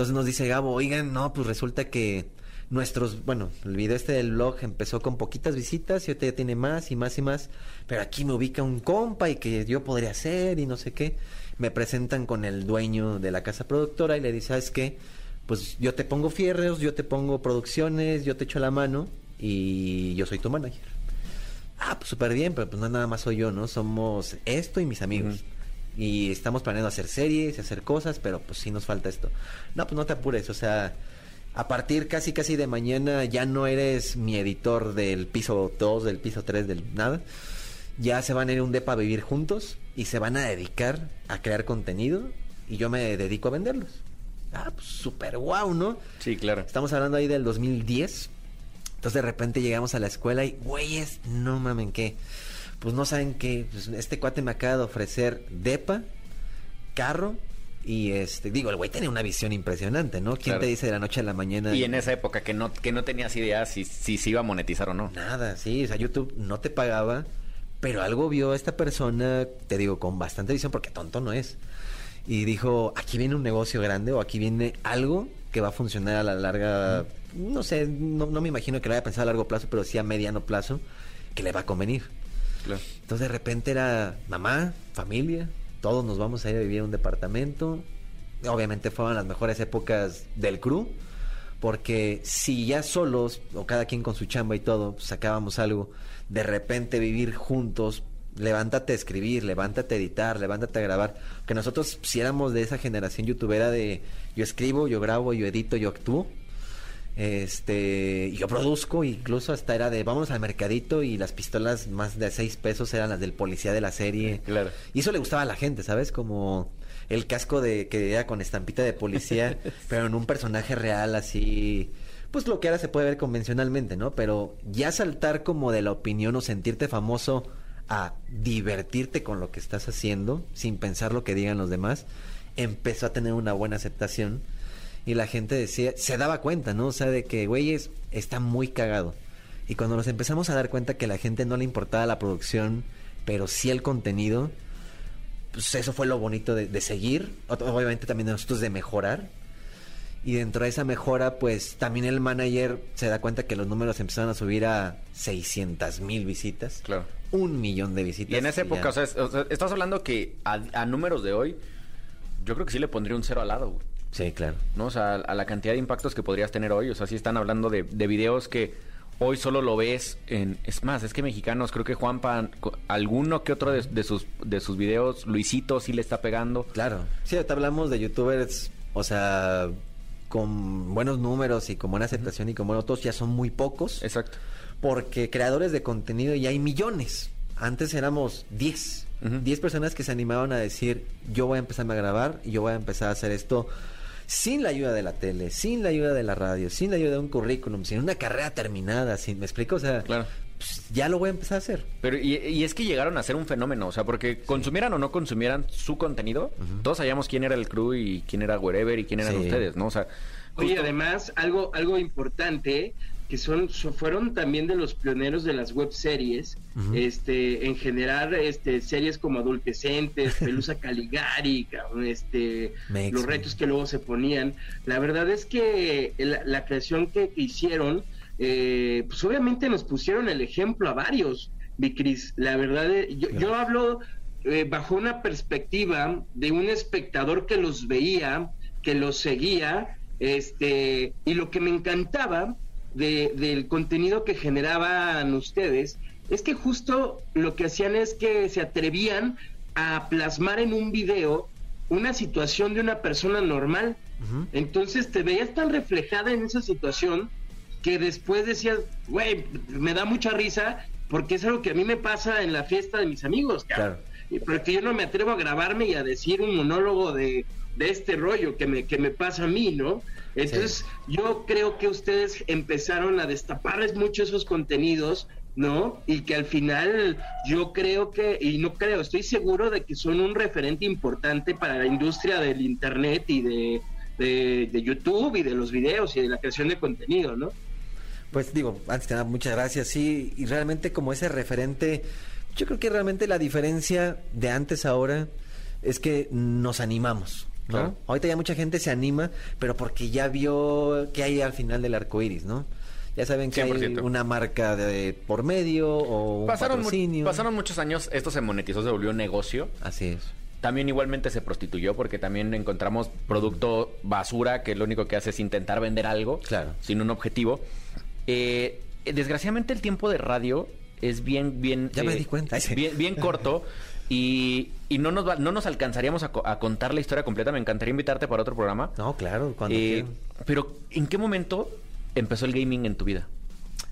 Entonces nos dice Gabo, oigan, no, pues resulta que nuestros, bueno, el video este del blog empezó con poquitas visitas y ahorita ya tiene más y más y más, pero aquí me ubica un compa y que yo podría hacer y no sé qué. Me presentan con el dueño de la casa productora y le dice, ¿sabes qué? Pues yo te pongo fierros, yo te pongo producciones, yo te echo la mano y yo soy tu manager. Ah, pues súper bien, pero pues no nada más soy yo, ¿no? Somos esto y mis amigos. Y estamos planeando hacer series y hacer cosas, pero pues sí nos falta esto. No, pues no te apures, o sea, a partir casi casi de mañana ya no eres mi editor del piso 2, del piso 3, del nada. Ya se van a ir un depa a vivir juntos y se van a dedicar a crear contenido y yo me dedico a venderlos. Ah, pues súper guau, ¿no? Sí, claro. Estamos hablando ahí del 2010. Entonces de repente llegamos a la escuela y, güeyes, no mamen qué. Pues no saben qué. Pues, este cuate me acaba de ofrecer depa, carro y este. Digo, el güey tenía una visión impresionante, ¿no? ¿Quién Claro. te dice de la noche a la mañana? Y en esa época que no, que no tenías idea si, si se iba a monetizar o no. Nada, sí. O sea, YouTube no te pagaba. Pero algo vio esta persona, te digo, con bastante visión, porque tonto no es. Y dijo, aquí viene un negocio grande o aquí viene algo que va a funcionar a la larga. No sé, no, no me imagino que lo haya pensado a largo plazo, pero sí a mediano plazo, que le va a convenir. Claro. Entonces de repente era mamá, familia, todos nos vamos a ir a vivir a un departamento. Obviamente fueron las mejores épocas del crew, porque si ya solos, o cada quien con su chamba y todo, sacábamos algo, de repente vivir juntos, levántate a escribir, levántate a editar, levántate a grabar, que nosotros si éramos de esa generación youtubera de yo escribo, yo grabo, yo edito, yo actúo. Este, yo produzco, incluso hasta era de vamos al mercadito y las pistolas más de seis pesos eran las del policía de la serie. Claro. Y eso le gustaba a la gente, ¿sabes? Como el casco de que era con estampita de policía, pero en un personaje real así, pues lo que ahora se puede ver convencionalmente, ¿no? Pero ya saltar como de la opinión o sentirte famoso a divertirte con lo que estás haciendo, sin pensar lo que digan los demás, empezó a tener una buena aceptación y la gente decía, se daba cuenta, ¿no? O sea, de que, güeyes, está muy cagado. Y cuando nos empezamos a dar cuenta que a la gente no le importaba la producción, pero sí el contenido, pues eso fue lo bonito de, de seguir, obviamente también de nosotros de mejorar. Y dentro de esa mejora, pues también el manager se da cuenta que los números empezaron a subir a 600 mil visitas. Claro. Un millón de visitas. Y en esa época, o sea, es- o sea, estás hablando que a, a números de hoy, yo creo que sí le pondría un cero al lado, güey. Sí, claro. ¿no? O sea, a la cantidad de impactos que podrías tener hoy. O sea, sí están hablando de, de videos que hoy solo lo ves en... Es más, es que mexicanos, creo que Juanpa, alguno que otro de, de sus, de sus videos, Luisito sí le está pegando. Claro. Sí, ahorita hablamos de youtubers, o sea, con buenos números y con buena aceptación y con buenos todos, ya son muy pocos. Exacto. porque creadores de contenido ya hay millones. Antes éramos 10. Ujú. 10 personas que se animaban a decir, yo voy a empezarme a grabar y yo voy a empezar a hacer esto sin la ayuda de la tele, sin la ayuda de la radio, sin la ayuda de un currículum, sin una carrera terminada, sin, ¿me explico? O sea, Claro. pues, ya lo voy a empezar a hacer. Pero, y, y es que llegaron a ser un fenómeno, o sea, porque consumieran o no consumieran su contenido, todos sabíamos quién era el crew y quién era Wherever y quién eran Sí. ustedes, ¿no? O sea, Oye, justo- además, algo, algo importante, que son, so- fueron también de los pioneros de las web series, este, en generar este, series como Adultecentes, Pelusa Caligari, este, los retos que luego se ponían. La verdad es que la, la creación que, que hicieron, eh, pues obviamente nos pusieron el ejemplo a varios, mi Cris. La verdad, eh, yo, yo hablo eh, bajo una perspectiva de un espectador que los veía, que los seguía, este, y lo que me encantaba de- del contenido que generaban ustedes es que justo lo que hacían es que se atrevían a plasmar en un video una situación de una persona normal. Entonces te veías tan reflejada en esa situación que después decías, güey, me da mucha risa porque es algo que a mí me pasa en la fiesta de mis amigos, cabrón. Y Porque yo no me atrevo a grabarme y a decir un monólogo de, de este rollo que me, que me pasa a mí, ¿no? Entonces, yo creo que ustedes empezaron a destaparles mucho esos contenidos, ¿no? Y que al final yo creo que, y no creo, estoy seguro de que son un referente importante para la industria del Internet y de, de, de YouTube y de los videos y de la creación de contenido, ¿no? Pues digo, antes que nada, muchas gracias. Sí, y realmente como ese referente, yo creo que realmente la diferencia de antes a ahora es que nos animamos. ¿no? Claro. Ahorita ya mucha gente se anima, pero porque ya vio que hay al final del arco iris, ¿no? Ya saben que hay 100%. una marca de por medio o un pasaron, mu- pasaron muchos años, esto se monetizó, se volvió un negocio. Así es. También igualmente se prostituyó porque también encontramos producto basura que lo único que hace es intentar vender algo Claro. sin un objetivo. Eh, desgraciadamente el tiempo de radio es bien, bien... Ya me eh, di cuenta. Bien, bien corto y, y no, nos va- no nos alcanzaríamos a, co- a contar la historia completa. Me encantaría invitarte para otro programa. No, claro, cuando Eh, pero ¿en qué momento empezó el gaming en tu vida?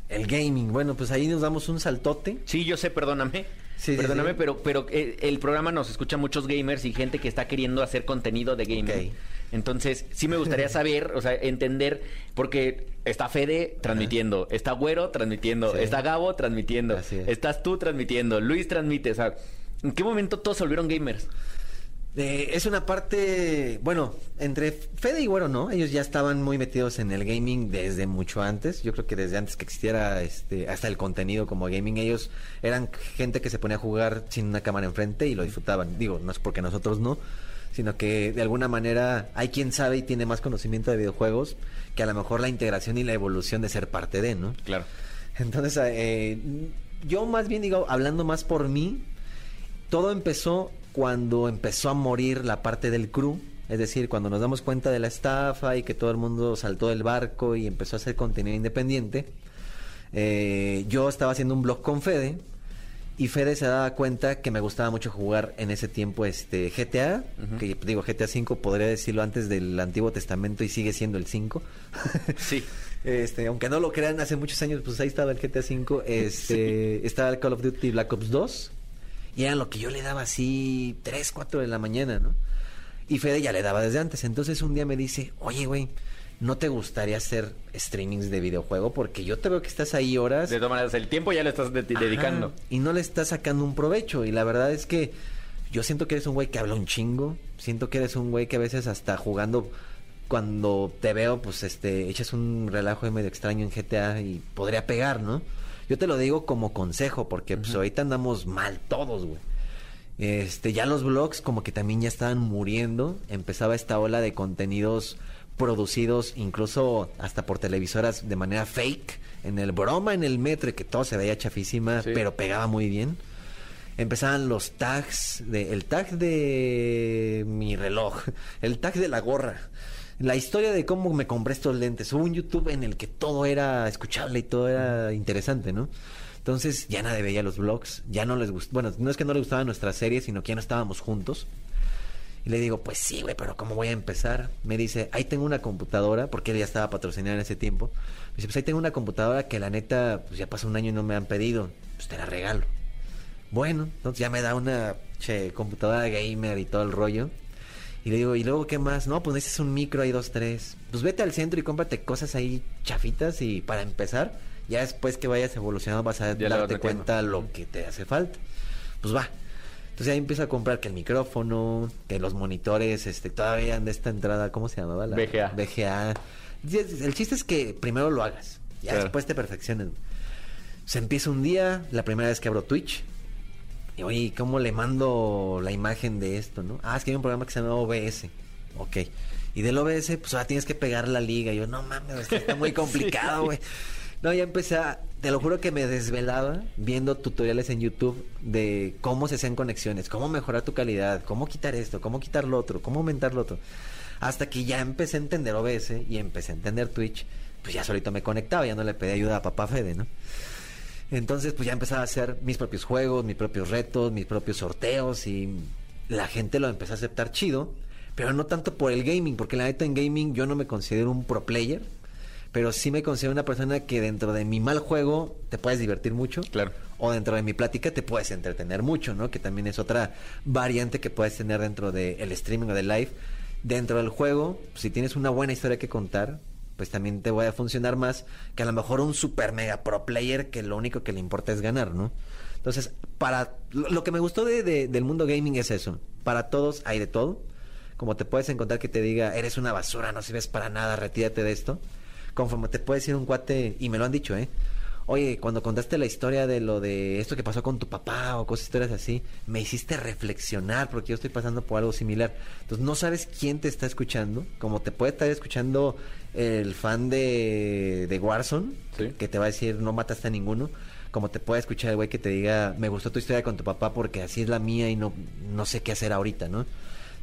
El gaming, bueno, pues ahí nos damos un saltote. Sí, yo sé, perdóname. Sí, perdóname, sí. pero, pero eh, el programa nos escucha muchos gamers y gente que está queriendo hacer contenido de gaming. Ok. Entonces, sí me gustaría saber, o sea, entender, porque está Fede transmitiendo, está Güero transmitiendo, Sí. está Gabo transmitiendo, es. estás tú transmitiendo, Luis transmite, o sea, ¿en qué momento todos se volvieron gamers? Eh, es una parte, bueno, entre Fede y Güero, ¿no? Ellos ya estaban muy metidos en el gaming desde mucho antes. Yo creo que desde antes que existiera este, hasta el contenido como gaming, ellos eran gente que se ponía a jugar sin una cámara enfrente y lo disfrutaban. Digo, no es porque nosotros no, sino que de alguna manera hay quien sabe y tiene más conocimiento de videojuegos que a lo mejor la integración y la evolución de ser parte de, ¿no? Claro. Entonces, eh, yo más bien digo, hablando más por mí, todo empezó cuando empezó a morir la parte del crew. Es decir, cuando nos damos cuenta de la estafa y que todo el mundo saltó del barco y empezó a hacer contenido independiente, eh, yo estaba haciendo un blog con Fede y Fede se daba cuenta que me gustaba mucho jugar en ese tiempo este GTA, que digo GTA 5 podría decirlo antes del Antiguo Testamento y sigue siendo el 5. Sí. Este, aunque no lo crean, hace muchos años, pues ahí estaba el GTA V, este, estaba el Call of Duty Black Ops 2, y era lo que yo le daba así 3, 4 de la mañana, ¿no? Y Fede ya le daba desde antes. Entonces un día me dice, oye, güey, ¿no te gustaría hacer streamings de videojuego? Porque yo te veo que estás ahí horas. De todas maneras, el tiempo ya le estás de- Ajá, dedicando. y no le estás sacando un provecho. Y la verdad es que yo siento que eres un güey que habla un chingo. Siento que eres un güey que a veces hasta jugando, cuando te veo, pues este, echas un relajo ahí medio extraño en GTA y podría pegar, ¿no? Yo te lo digo como consejo, porque pues ahorita andamos mal todos, güey. Este, ya los blogs como que también ya estaban muriendo. Empezaba esta ola de contenidos producidos incluso hasta por televisoras de manera fake. En el broma, en el metro, que todo se veía chafísima, Sí. pero pegaba muy bien. Empezaban los tags, de, el tag de mi reloj, el tag de la gorra, la historia de cómo me compré estos lentes. Hubo un YouTube en el que todo era escuchable y todo era interesante, ¿no? Entonces ya nadie veía los vlogs, ya no les gustó, bueno, no es que no les gustaba nuestra serie, sino que ya no estábamos juntos. Y le digo, pues sí, güey, pero ¿cómo voy a empezar? Me dice, ahí tengo una computadora, porque él ya estaba patrocinado en ese tiempo. Me dice, pues ahí tengo una computadora que la neta, pues ya pasó un año y no me han pedido. Pues te la regalo. Bueno, entonces ya me da una che, computadora gamer y todo el rollo. Y le digo, ¿y luego qué más? No, pues necesitas un micro, hay dos, tres. Pues vete al centro y cómprate cosas ahí chafitas y para empezar, ya después que vayas evolucionando vas a Ya darte cuenta lo que te hace falta. Pues va. Entonces ahí empiezo a comprar que el micrófono, que los monitores, este, todavía de esta entrada, ¿cómo se llamaba? La, VGA. VGA. Y es- El chiste es que primero lo hagas, ya Claro. después te perfecciones. Se empieza un día, la primera vez que abro Twitch. Y oye, ¿cómo le mando la imagen de esto, no? Ah, es que hay un programa que se llama OBS. Ok. Y del OBS, pues ahora tienes que pegar la liga. Y yo, no mames, está muy complicado, güey. No, ya empecé a, te lo juro que me desvelaba viendo tutoriales en YouTube de cómo se hacen conexiones, cómo mejorar tu calidad, cómo quitar esto, cómo quitar lo otro, cómo aumentar lo otro. Hasta que ya empecé a entender OBS y empecé a entender Twitch, pues ya solito me conectaba, ya no le pedí ayuda a papá Fede, ¿no? Entonces, pues ya empezaba a hacer mis propios juegos, mis propios retos, mis propios sorteos y la gente lo empezó a aceptar chido, pero no tanto por el gaming, porque la neta en gaming yo no me considero un pro player, pero sí me considero una persona que dentro de mi mal juego te puedes divertir mucho. Claro. O dentro de mi plática te puedes entretener mucho, ¿no? Que también es otra variante que puedes tener dentro del streaming o del live. Dentro del juego, si tienes una buena historia que contar, pues también te voy a funcionar más que a lo mejor un super mega pro player que lo único que le importa es ganar, ¿no? Entonces, para lo, lo que me gustó de, de- del mundo gaming es eso. Para todos hay de todo. Como te puedes encontrar que te diga, eres una basura, no sirves para nada, retírate de esto. Conforme te puede decir un cuate, y me lo han dicho, ¿eh? Oye, cuando contaste la historia de lo de esto que pasó con tu papá o cosas, historias así, me hiciste reflexionar porque yo estoy pasando por algo similar. Entonces, no sabes quién te está escuchando, como te puede estar escuchando el fan de, de Warzone, Sí. que te va a decir no mataste a ninguno, como te puede escuchar el güey que te diga me gustó tu historia con tu papá porque así es la mía y no, no sé qué hacer ahorita, ¿no?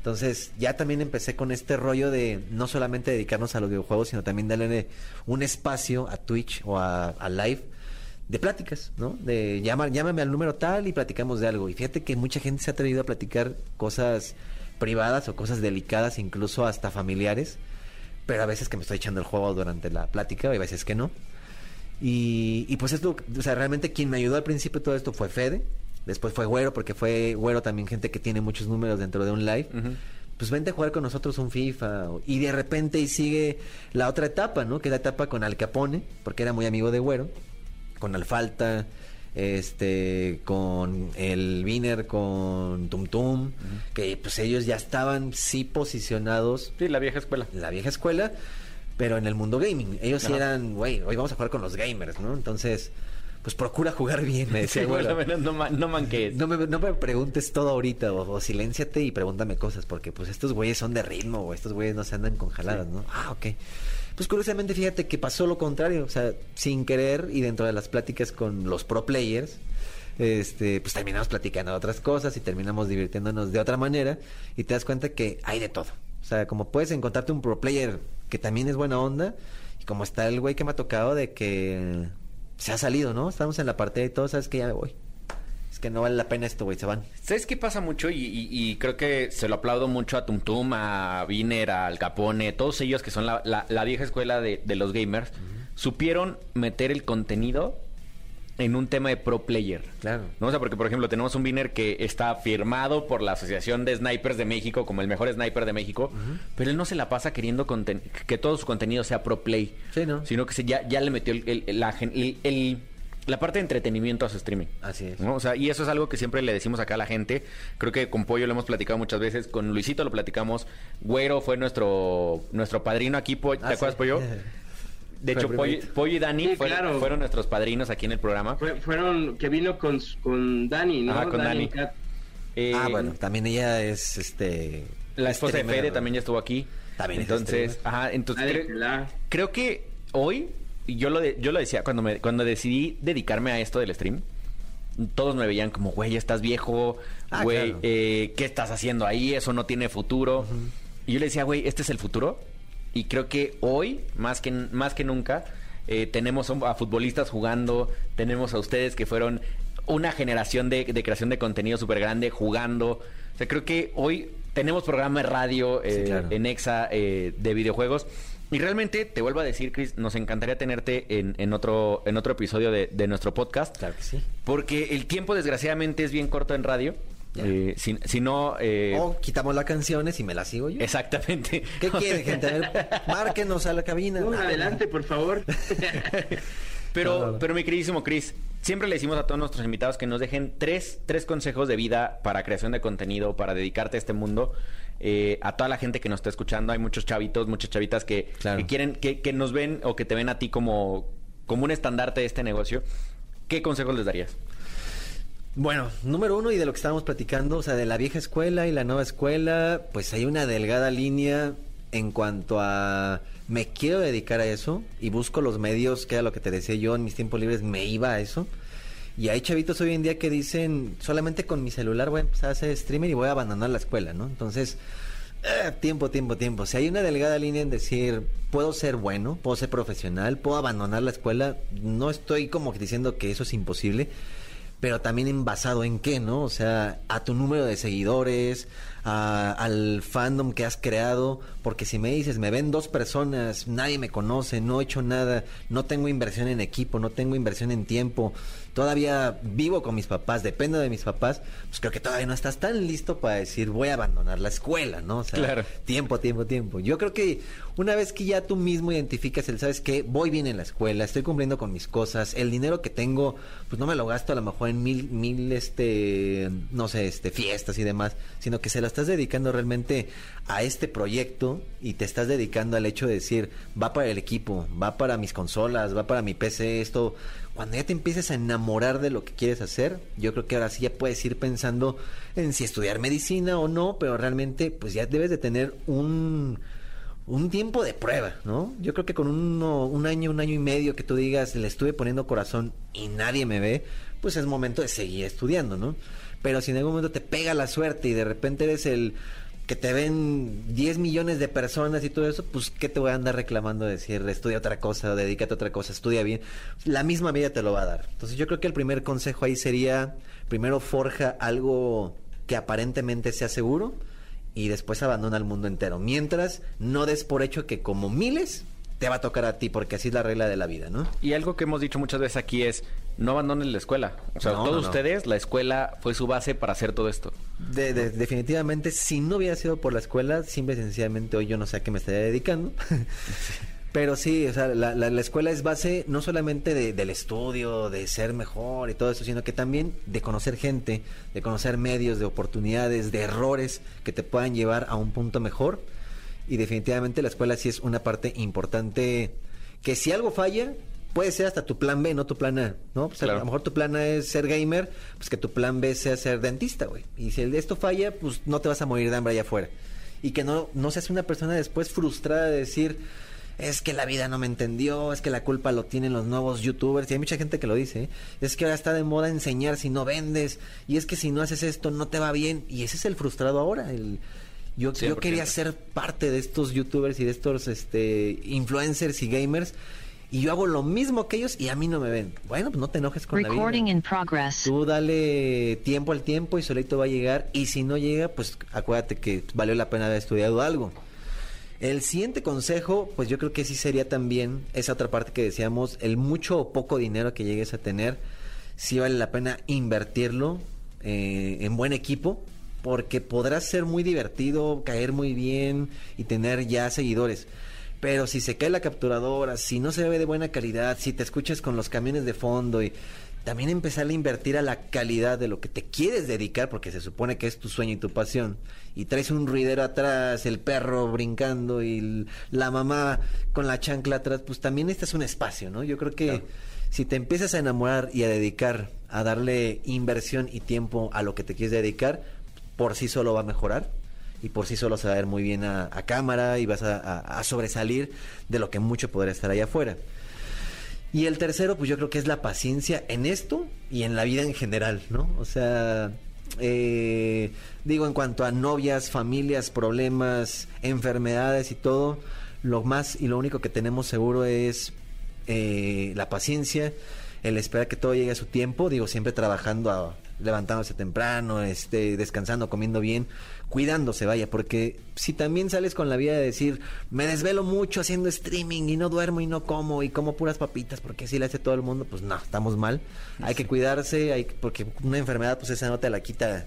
Entonces ya también empecé con este rollo de no solamente dedicarnos a los videojuegos, sino también darle un espacio a Twitch o a, Live de pláticas, ¿no? De llama, llámame al número tal y platicamos de algo. Y fíjate que mucha gente se ha atrevido a platicar cosas privadas o cosas delicadas, incluso hasta familiares, pero a veces que me estoy echando el juego durante la plática y a veces que no. Y, y pues esto, o sea, realmente quien me ayudó al principio todo esto fue Fede, después fue Güero, porque fue Güero también gente que tiene muchos números dentro de un live. Pues vente a jugar con nosotros un FIFA. Y de repente y sigue la otra etapa, ¿no? Que es la etapa con Al Capone, porque era muy amigo de Güero, con Alfalta, este, con el Viner, con Tum Tum, que pues ellos ya estaban sí posicionados Sí, la vieja escuela. la vieja escuela, pero en el mundo gaming. Ellos sí eran, güey, hoy vamos a jugar con los gamers, ¿no? Entonces, pues procura jugar bien, me decía, Sí, menos no, ma- no manques. No me, no me preguntes todo ahorita, o, o silénciate y pregúntame cosas, porque pues estos güeyes son de ritmo, o estos güeyes no se andan con jaladas, ¿no? Ah, ok. Pues curiosamente, fíjate que pasó lo contrario, o sea, sin querer y dentro de las pláticas con los pro players, este, pues terminamos platicando de otras cosas y terminamos divirtiéndonos de otra manera y te das cuenta que hay de todo. O sea, como puedes encontrarte un pro player que también es buena onda y como está el güey que me ha tocado de que se ha salido, ¿no? Estamos en la partida y todo, sabes que ya me voy. Es que no vale la pena esto, güey, se van. ¿Sabes qué pasa mucho? Y, y- y creo que se lo aplaudo mucho a Tum Tum, a Viner, a Al Capone, todos ellos que son la, la- la vieja escuela de, de los gamers, supieron meter el contenido en un tema de pro player. Claro. ¿No? O sea, porque por ejemplo tenemos un Viner que está firmado por la Asociación de Snipers de México como el mejor sniper de México, pero él no se la pasa queriendo que todo su contenido sea pro play. Sí, ¿no? Sino que se, ya, ya le metió el- el- la, el- parte de entretenimiento a su streaming. Así es. ¿no? O sea, y eso es algo que siempre le decimos acá a la gente. Creo que con Pollo lo hemos platicado muchas veces, con Luisito lo platicamos. Güero fue nuestro nuestro padrino aquí, Po- ¿te Ah, acuerdas, sí. Pollo? De hecho, Pollo, y Dani Sí, fueron, claro. fueron nuestros padrinos aquí en el programa. Fue- fueron que vino con, con Dani, ¿no? Ajá, con Dani. Cat. Eh, ah, bueno, también ella es, este... La esposa de Fede también ya estuvo aquí. También es Entonces, ajá, entonces Dale, cre- la- creo que hoy, y yo lo, de- yo lo decía, cuando, me, cuando decidí dedicarme a esto del stream, todos me veían como, güey, ya estás viejo, Ah, güey, claro. eh, ¿qué estás haciendo ahí? Eso no tiene futuro. Y yo le decía, güey, este es el futuro. Y creo que hoy, más que, más que nunca, eh, tenemos a futbolistas jugando, tenemos a ustedes que fueron una generación de, de creación de contenido súper grande, jugando. O sea, creo que hoy tenemos programa de radio Sí, eh, claro. en Exa eh, de videojuegos. Y realmente, te vuelvo a decir, Chris, nos encantaría tenerte en, en otro, en otro episodio de, de nuestro podcast. Claro que sí. Porque el tiempo, desgraciadamente, es bien corto en radio. Eh, si, si no... eh, O quitamos las canciones y me las sigo yo. Exactamente. ¿Qué quieren, gente? A ver, márquenos a la cabina. No, adelante, por favor. Pero, No, no, no. pero mi queridísimo Chris, siempre le decimos a todos nuestros invitados que nos dejen tres, tres consejos de vida para creación de contenido, para dedicarte a este mundo. Eh, a toda la gente que nos está escuchando, hay muchos chavitos, muchas chavitas que, Claro. que quieren, que, que nos ven o que te ven a ti como, como un estandarte de este negocio. ¿Qué consejos les darías? Bueno, número uno y de lo que estábamos platicando, o sea, de la vieja escuela y la nueva escuela, pues hay una delgada línea en cuanto a me quiero dedicar a eso y busco los medios, que era lo que te decía yo en mis tiempos libres, me iba a eso. Y hay chavitos hoy en día que dicen, solamente con mi celular voy a empezar streamer y voy a abandonar la escuela, ¿no? Entonces, eh, tiempo, tiempo, tiempo. Si hay una delgada línea en decir, puedo ser bueno, puedo ser profesional, puedo abandonar la escuela, no estoy como diciendo que eso es imposible, pero también en basado en qué, ¿no? O sea, a tu número de seguidores, a- al fandom que has creado, porque si me dices, me ven dos personas, nadie me conoce, no he hecho nada, no tengo inversión en equipo, no tengo inversión en tiempo, todavía vivo con mis papás, dependo de mis papás, pues creo que todavía no estás tan listo para decir, voy a abandonar la escuela, ¿no? O sea, Claro. tiempo, tiempo, tiempo. Yo creo que una vez que ya tú mismo identificas el, ¿sabes qué? Voy bien en la escuela, estoy cumpliendo con mis cosas, el dinero que tengo, pues no me lo gasto a lo mejor en mil, mil, este, no sé, este, fiestas y demás, sino que se lo estás dedicando realmente a este proyecto y te estás dedicando al hecho de decir, va para el equipo, va para mis consolas, va para mi PC, esto. Cuando ya te empieces a enamorar de lo que quieres hacer, yo creo que ahora sí ya puedes ir pensando en si estudiar medicina o no, pero realmente pues ya debes de tener un, un tiempo de prueba, ¿no? Yo creo que con uno- un año, un año y medio que tú digas, le estuve poniendo corazón y nadie me ve, pues es momento de seguir estudiando, ¿no? Pero si en algún momento te pega la suerte y de repente eres el que te ven 10 millones de personas y todo eso, pues ¿qué te voy a andar reclamando? Decir, estudia otra cosa, dedícate a otra cosa, estudia bien. La misma vida te lo va a dar. Entonces yo creo que el primer consejo ahí sería, primero forja algo que aparentemente sea seguro y después abandona el mundo entero. Mientras, no des por hecho que como miles te va a tocar a ti, porque así es la regla de la vida, ¿no? Y algo que hemos dicho muchas veces aquí es, no abandonen la escuela. O sea, No, todos no, no. ustedes, la escuela fue su base para hacer todo esto. De- de- definitivamente, si no hubiera sido por la escuela, simple y sencillamente hoy yo no sé a qué me estaría dedicando. Pero sí, o sea, la, la- la escuela es base no solamente de- del estudio, de ser mejor y todo eso, sino que también de conocer gente, de conocer medios, de oportunidades, de errores que te puedan llevar a un punto mejor. Y definitivamente la escuela sí es una parte importante que si algo falla, puede ser hasta tu plan B, no tu plan A, ¿no? Pues a Claro. lo mejor tu plan A es ser gamer, pues que tu plan B sea ser dentista, güey. Y si esto falla, pues no te vas a morir de hambre allá afuera. Y que no, no seas una persona después frustrada de decir, es que la vida no me entendió, es que la culpa lo tienen los nuevos youtubers. Y hay mucha gente que lo dice, ¿eh? es que ahora está de moda enseñar si no vendes, y es que si no haces esto no te va bien. Y ese es el frustrado ahora, el... Yo, yo 100%. quería ser parte de estos youtubers y de estos este, influencers y gamers y yo hago lo mismo que ellos y a mí no me ven. Bueno, pues no te enojes con Recording la in vida. progress. Tú dale tiempo al tiempo y solito va a llegar y si no llega, pues acuérdate que valió la pena haber estudiado algo. El siguiente consejo, pues yo creo que sí sería también esa otra parte que decíamos, el mucho o poco dinero que llegues a tener, sí vale la pena invertirlo eh, en buen equipo, porque podrás ser muy divertido, caer muy bien y tener ya seguidores. Pero si se cae la capturadora, si no se ve de buena calidad, si te escuchas con los camiones de fondo y también empezar a invertir a la calidad de lo que te quieres dedicar, porque se supone que es tu sueño y tu pasión, y traes un ruidero atrás, el perro brincando y la mamá con la chancla atrás, pues también este es un espacio, ¿no? Yo creo que si te empiezas a enamorar y a dedicar, a darle inversión y tiempo a lo que te quieres dedicar, por sí solo va a mejorar y por sí solo se va a ver muy bien a, cámara y vas a sobresalir de lo que mucho podría estar allá afuera. Y el tercero, pues yo creo que es la paciencia en esto y en la vida en general, ¿no? O sea, eh, digo, en cuanto a novias, familias, problemas, enfermedades y todo, lo más y lo único que tenemos seguro es eh, la paciencia, el esperar que todo llegue a su tiempo, digo, siempre trabajando, a- levantándose temprano, este, descansando, comiendo bien, cuidándose, vaya, porque si también sales con la vida de decir, me desvelo mucho haciendo streaming y no duermo y no como y como puras papitas porque así le hace todo el mundo, pues no, estamos mal. Hay que cuidarse, hay porque una enfermedad pues esa no te la quita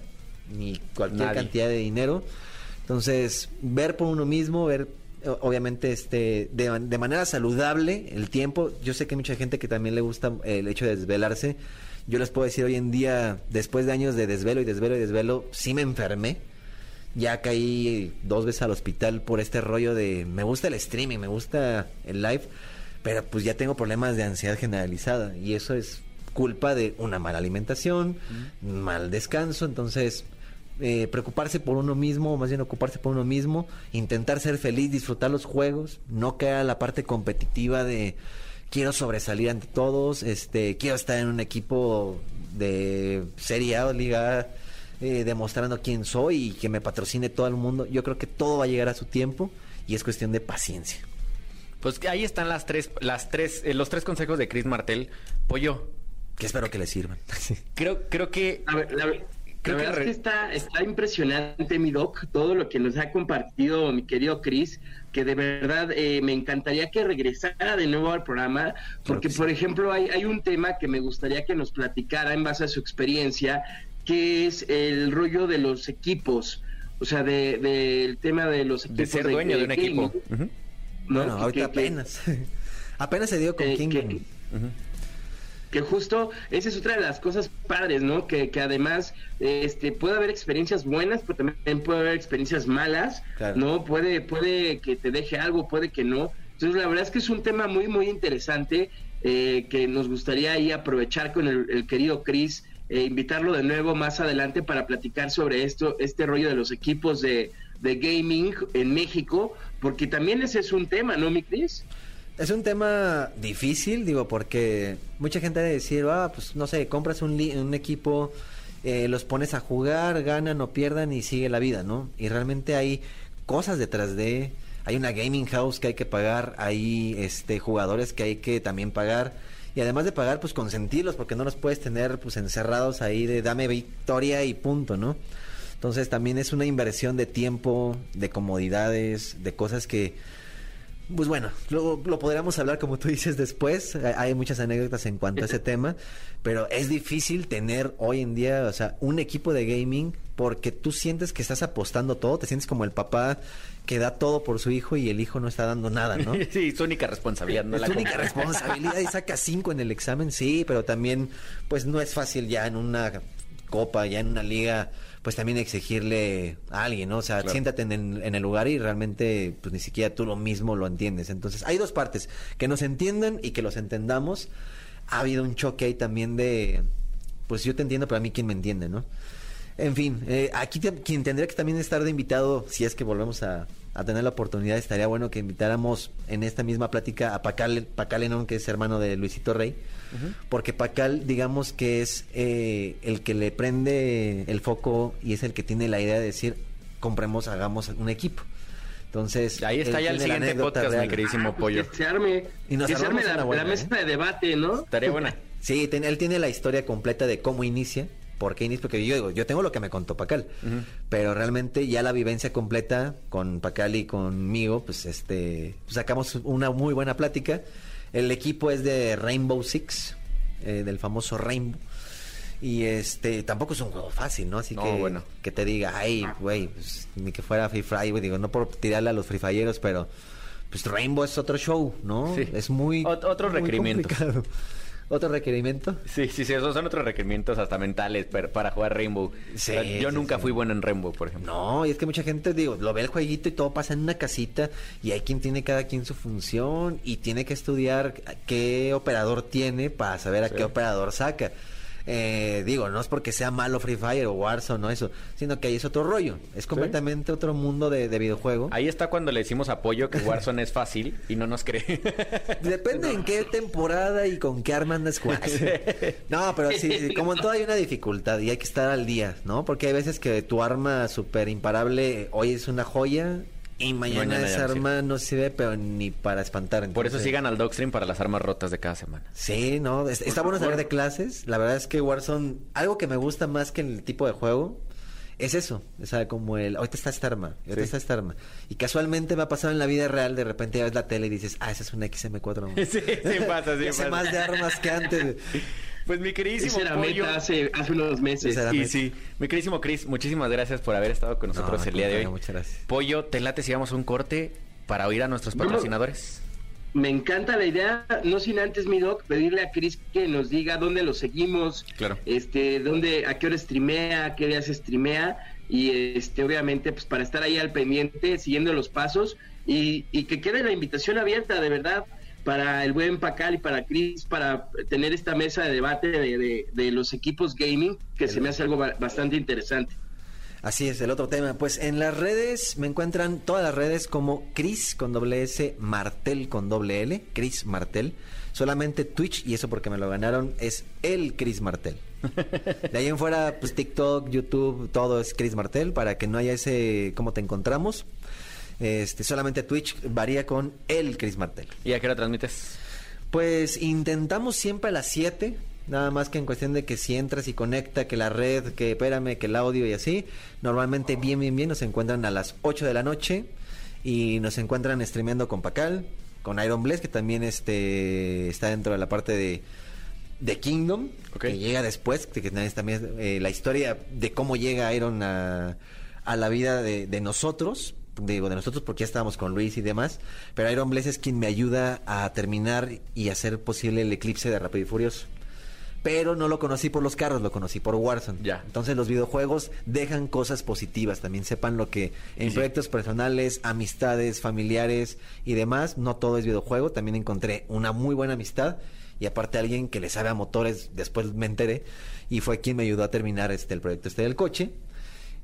ni cualquier Nadie. cantidad de dinero. Entonces, ver por uno mismo, ver obviamente este de, de manera saludable el tiempo. Yo sé que hay mucha gente que también le gusta el hecho de desvelarse. Yo les puedo decir hoy en día, después de años de desvelo y desvelo y desvelo, sí me enfermé. Ya caí dos veces al hospital por este rollo de me gusta el streaming, me gusta el live, pero pues ya tengo problemas de ansiedad generalizada y eso es culpa de una mala alimentación, mal descanso, entonces eh, preocuparse por uno mismo, o más bien ocuparse por uno mismo, intentar ser feliz, disfrutar los juegos, no caer a la parte competitiva de quiero sobresalir ante todos, este, quiero estar en un equipo de Serie A o Liga A, eh, demostrando quién soy y que me patrocine todo el mundo. Yo creo que todo va a llegar a su tiempo y es cuestión de paciencia. Pues ahí están las tres, las tres, eh, los tres consejos de Chris Martel. Pollo, Que espero que le sirvan. creo, creo que A ver, Creo que es que está, está impresionante, mi doc, todo lo que nos ha compartido mi querido Chris, que de verdad eh, me encantaría que regresara de nuevo al programa, porque, por ejemplo, hay, hay un tema que me gustaría que nos platicara en base a su experiencia, que es el rollo de los equipos, o sea, de- del tema de los equipos. de ser dueño de un gaming, equipo. Ujú. ¿no? Bueno, Que- ahorita que- que- apenas. apenas se dio con eh, King. que- que justo esa es otra de las cosas padres, ¿no? Que, que además este puede haber experiencias buenas, pero también puede haber experiencias malas, Claro. ¿no? Puede puede que te deje algo, puede que no. Entonces la verdad es que es un tema muy muy interesante eh, que nos gustaría ahí aprovechar con el, el querido Chris, eh, invitarlo de nuevo más adelante para platicar sobre esto, este rollo de los equipos de, de gaming en México, porque también ese es un tema, ¿no, mi Chris? Es un tema difícil, digo, porque mucha gente ha de decir, ah, pues no sé, compras un, un equipo, eh, los pones a jugar, ganan o pierdan y sigue la vida, ¿no? Y realmente hay cosas detrás de, hay una gaming house que hay que pagar, hay este jugadores que hay que también pagar y además de pagar, pues consentirlos porque no los puedes tener pues encerrados ahí de dame victoria y punto, ¿no? Entonces también es una inversión de tiempo, de comodidades, de cosas que pues bueno, lo, lo podríamos hablar como tú dices después. Hay- muchas anécdotas en cuanto a ese tema, pero es difícil tener hoy en día, o sea, un equipo de gaming porque tú sientes que estás apostando todo, te sientes como el papá que da todo por su hijo y el hijo no está dando nada, ¿no? Sí, su única responsabilidad, no es la única responsabilidad y saca cinco en el examen, sí, pero también, pues no es fácil ya en una copa, ya en una liga, pues también exigirle a alguien, ¿no? O sea, Claro. siéntate en el, en el lugar y realmente, pues ni siquiera tú lo mismo lo entiendes. Entonces, hay dos partes, que nos entiendan y que los entendamos. Ha habido un choque ahí también de, pues yo te entiendo, pero a mí quién me entiende, ¿no? En fin, eh, aquí te- quien tendría que también estar de invitado, si es que volvemos a, a tener la oportunidad, estaría bueno que invitáramos en esta misma plática a Pacal, Pacal Enón, que es hermano de Luisito Rey, porque Pacal, digamos que es eh, el que le prende el foco y es el que tiene la idea de decir, compremos, hagamos un equipo. Entonces, Ahí está ya el siguiente anécdota podcast, mi real. queridísimo Ah, pues pollo. Que se arme, Y nos que se arme armamos la, buena, la mesa ¿eh? de debate, ¿no? Estaría buena. Sí, ten- él tiene la historia completa de cómo inicia, por qué inicia, porque yo digo, yo tengo lo que me contó Pacal, pero realmente ya la vivencia completa con Pacal y conmigo, pues este, pues sacamos una muy buena plática. El equipo es de Rainbow Six, eh, del famoso Rainbow. Y este, tampoco es un juego fácil, ¿no? Así No, que, bueno. que te diga, ay, güey, pues, ni que fuera Free Fire, güey, digo, no por tirarle a los Free Fireros, pero pues Rainbow es otro show, ¿no? Sí. Es muy... Ot- otros muy requerimientos. complicado. ¿Otro requerimiento? Sí, sí, sí, esos son otros requerimientos hasta mentales para jugar Rainbow. Sí, O sea, yo sí, nunca sí. fui bueno en Rainbow, por ejemplo. No, y es que mucha gente, digo, lo ve el jueguito y todo pasa en una casita y hay quien tiene cada quien su función y tiene que estudiar qué operador tiene para saber a qué operador saca. Eh, digo, no es porque sea malo Free Fire o Warzone o eso, sino que ahí es otro rollo. Es completamente otro mundo de, de videojuego. Ahí está cuando le decimos a Pollo que Warzone es fácil y no nos cree. Depende en qué temporada y con qué arma andas jugando. No, pero sí, como en todo hay una dificultad y hay que estar al día, ¿no? Porque hay veces que tu arma súper imparable hoy es una joya Y mañana, no arma no sirve, pero ni para espantar. Por eso entonces- sigan al Dogstream para las armas rotas de cada semana. Sí, no, es- está bueno saber de clases. La verdad es que Warzone, algo que me gusta más que el tipo de juego, es eso. O sea, como el, ahorita está esta arma, ahorita Sí. está esta arma. Y casualmente me ha pasado en la vida real, de repente ya ves la tele y dices, ah, esa es una XM4. Sí, sí pasa, sí pasa. más de armas que antes. Pues mi queridísimo Esa era pollo. meta hace, hace unos meses. Esa era Y meta. sí, mi queridísimo Chris, muchísimas gracias por haber estado con nosotros el día de hoy. muchas gracias. Pollo, te late si vamos a un corte para oír a nuestros no. patrocinadores. Me encanta la idea, no sin antes, mi doc, pedirle a Chris que nos diga dónde lo seguimos, Claro. este, dónde, a qué hora streamea, a qué días streamea, y este, obviamente, pues para estar ahí al pendiente, siguiendo los pasos, y, y que quede la invitación abierta, de verdad, para el buen Pacal y para Chris, para tener esta mesa de debate de, de- de los equipos gaming, que se me hace algo ba- bastante interesante. Así es, el otro tema. Pues en las redes me encuentran todas las redes como Chris con doble S, Martel con doble L, Chris Martel. Solamente Twitch, y eso porque me lo ganaron, es el Chris Martel. De ahí en fuera, pues TikTok, YouTube, todo es Chris Martel, para que no haya ese cómo te encontramos. Este, solamente Twitch varía con el Chris Martel. ¿Y a qué hora transmites? Pues intentamos siempre a las 7, nada más que en cuestión de que si entras y conecta, que la red, que espérame, que el audio y así. Normalmente bien, bien, bien nos encuentran a las 8 de la noche y nos encuentran streameando con Pacal, con Iron Bless, que también este está dentro de la parte de, de Kingdom, que llega después, que también es también eh, la historia de cómo llega Iron a, a la vida de, de nosotros, digo de nosotros porque ya estábamos con Luis y demás, pero Iron Bless es quien me ayuda a terminar y hacer posible el eclipse de Rápido y Furioso. Pero no lo conocí por los carros, lo conocí por Warzone. Ya. Entonces los videojuegos dejan cosas positivas. También sepan lo que en Sí. proyectos personales, amistades, familiares y demás, no todo es videojuego. También encontré una muy buena amistad y aparte alguien que le sabe a motores, después me enteré, y fue quien me ayudó a terminar este el proyecto este del coche.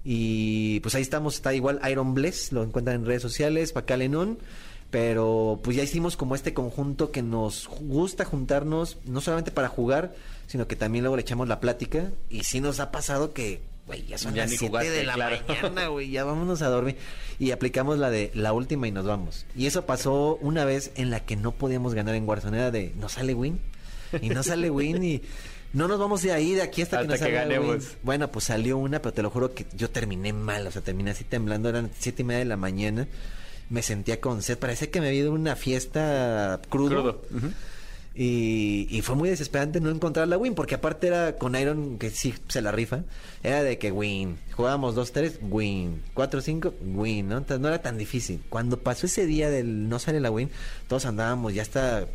Y pues ahí estamos, está igual Iron Bless, lo encuentran en redes sociales, Pacal Enon. Pero pues ya hicimos como este conjunto que nos gusta juntarnos, no solamente para jugar, sino que también luego le echamos la plática. Y sí nos ha pasado que, güey, ya son Ya las ni 7 jugaste, de la claro. mañana, güey, ya vámonos a dormir. Y aplicamos la de la última y nos vamos. Y eso pasó una vez en la que no podíamos ganar en Warzone, era de no sale win. Y no sale win y no nos vamos de ahí, de aquí hasta, Hasta que nos que salga win. ganemos. Bueno, pues salió una, pero te lo juro que yo terminé mal, o sea, terminé así temblando, eran siete y media de la mañana. Me sentía con sed, parecía que me había ido a una fiesta crudo. Y, y fue muy desesperante no encontrar la win, porque aparte era con Iron, que sí se la rifa, era de que win. Jugábamos 2-3, win. 4-5, win, ¿no? Entonces no era tan difícil. Cuando pasó ese día del no sale la win, todos andábamos ya hasta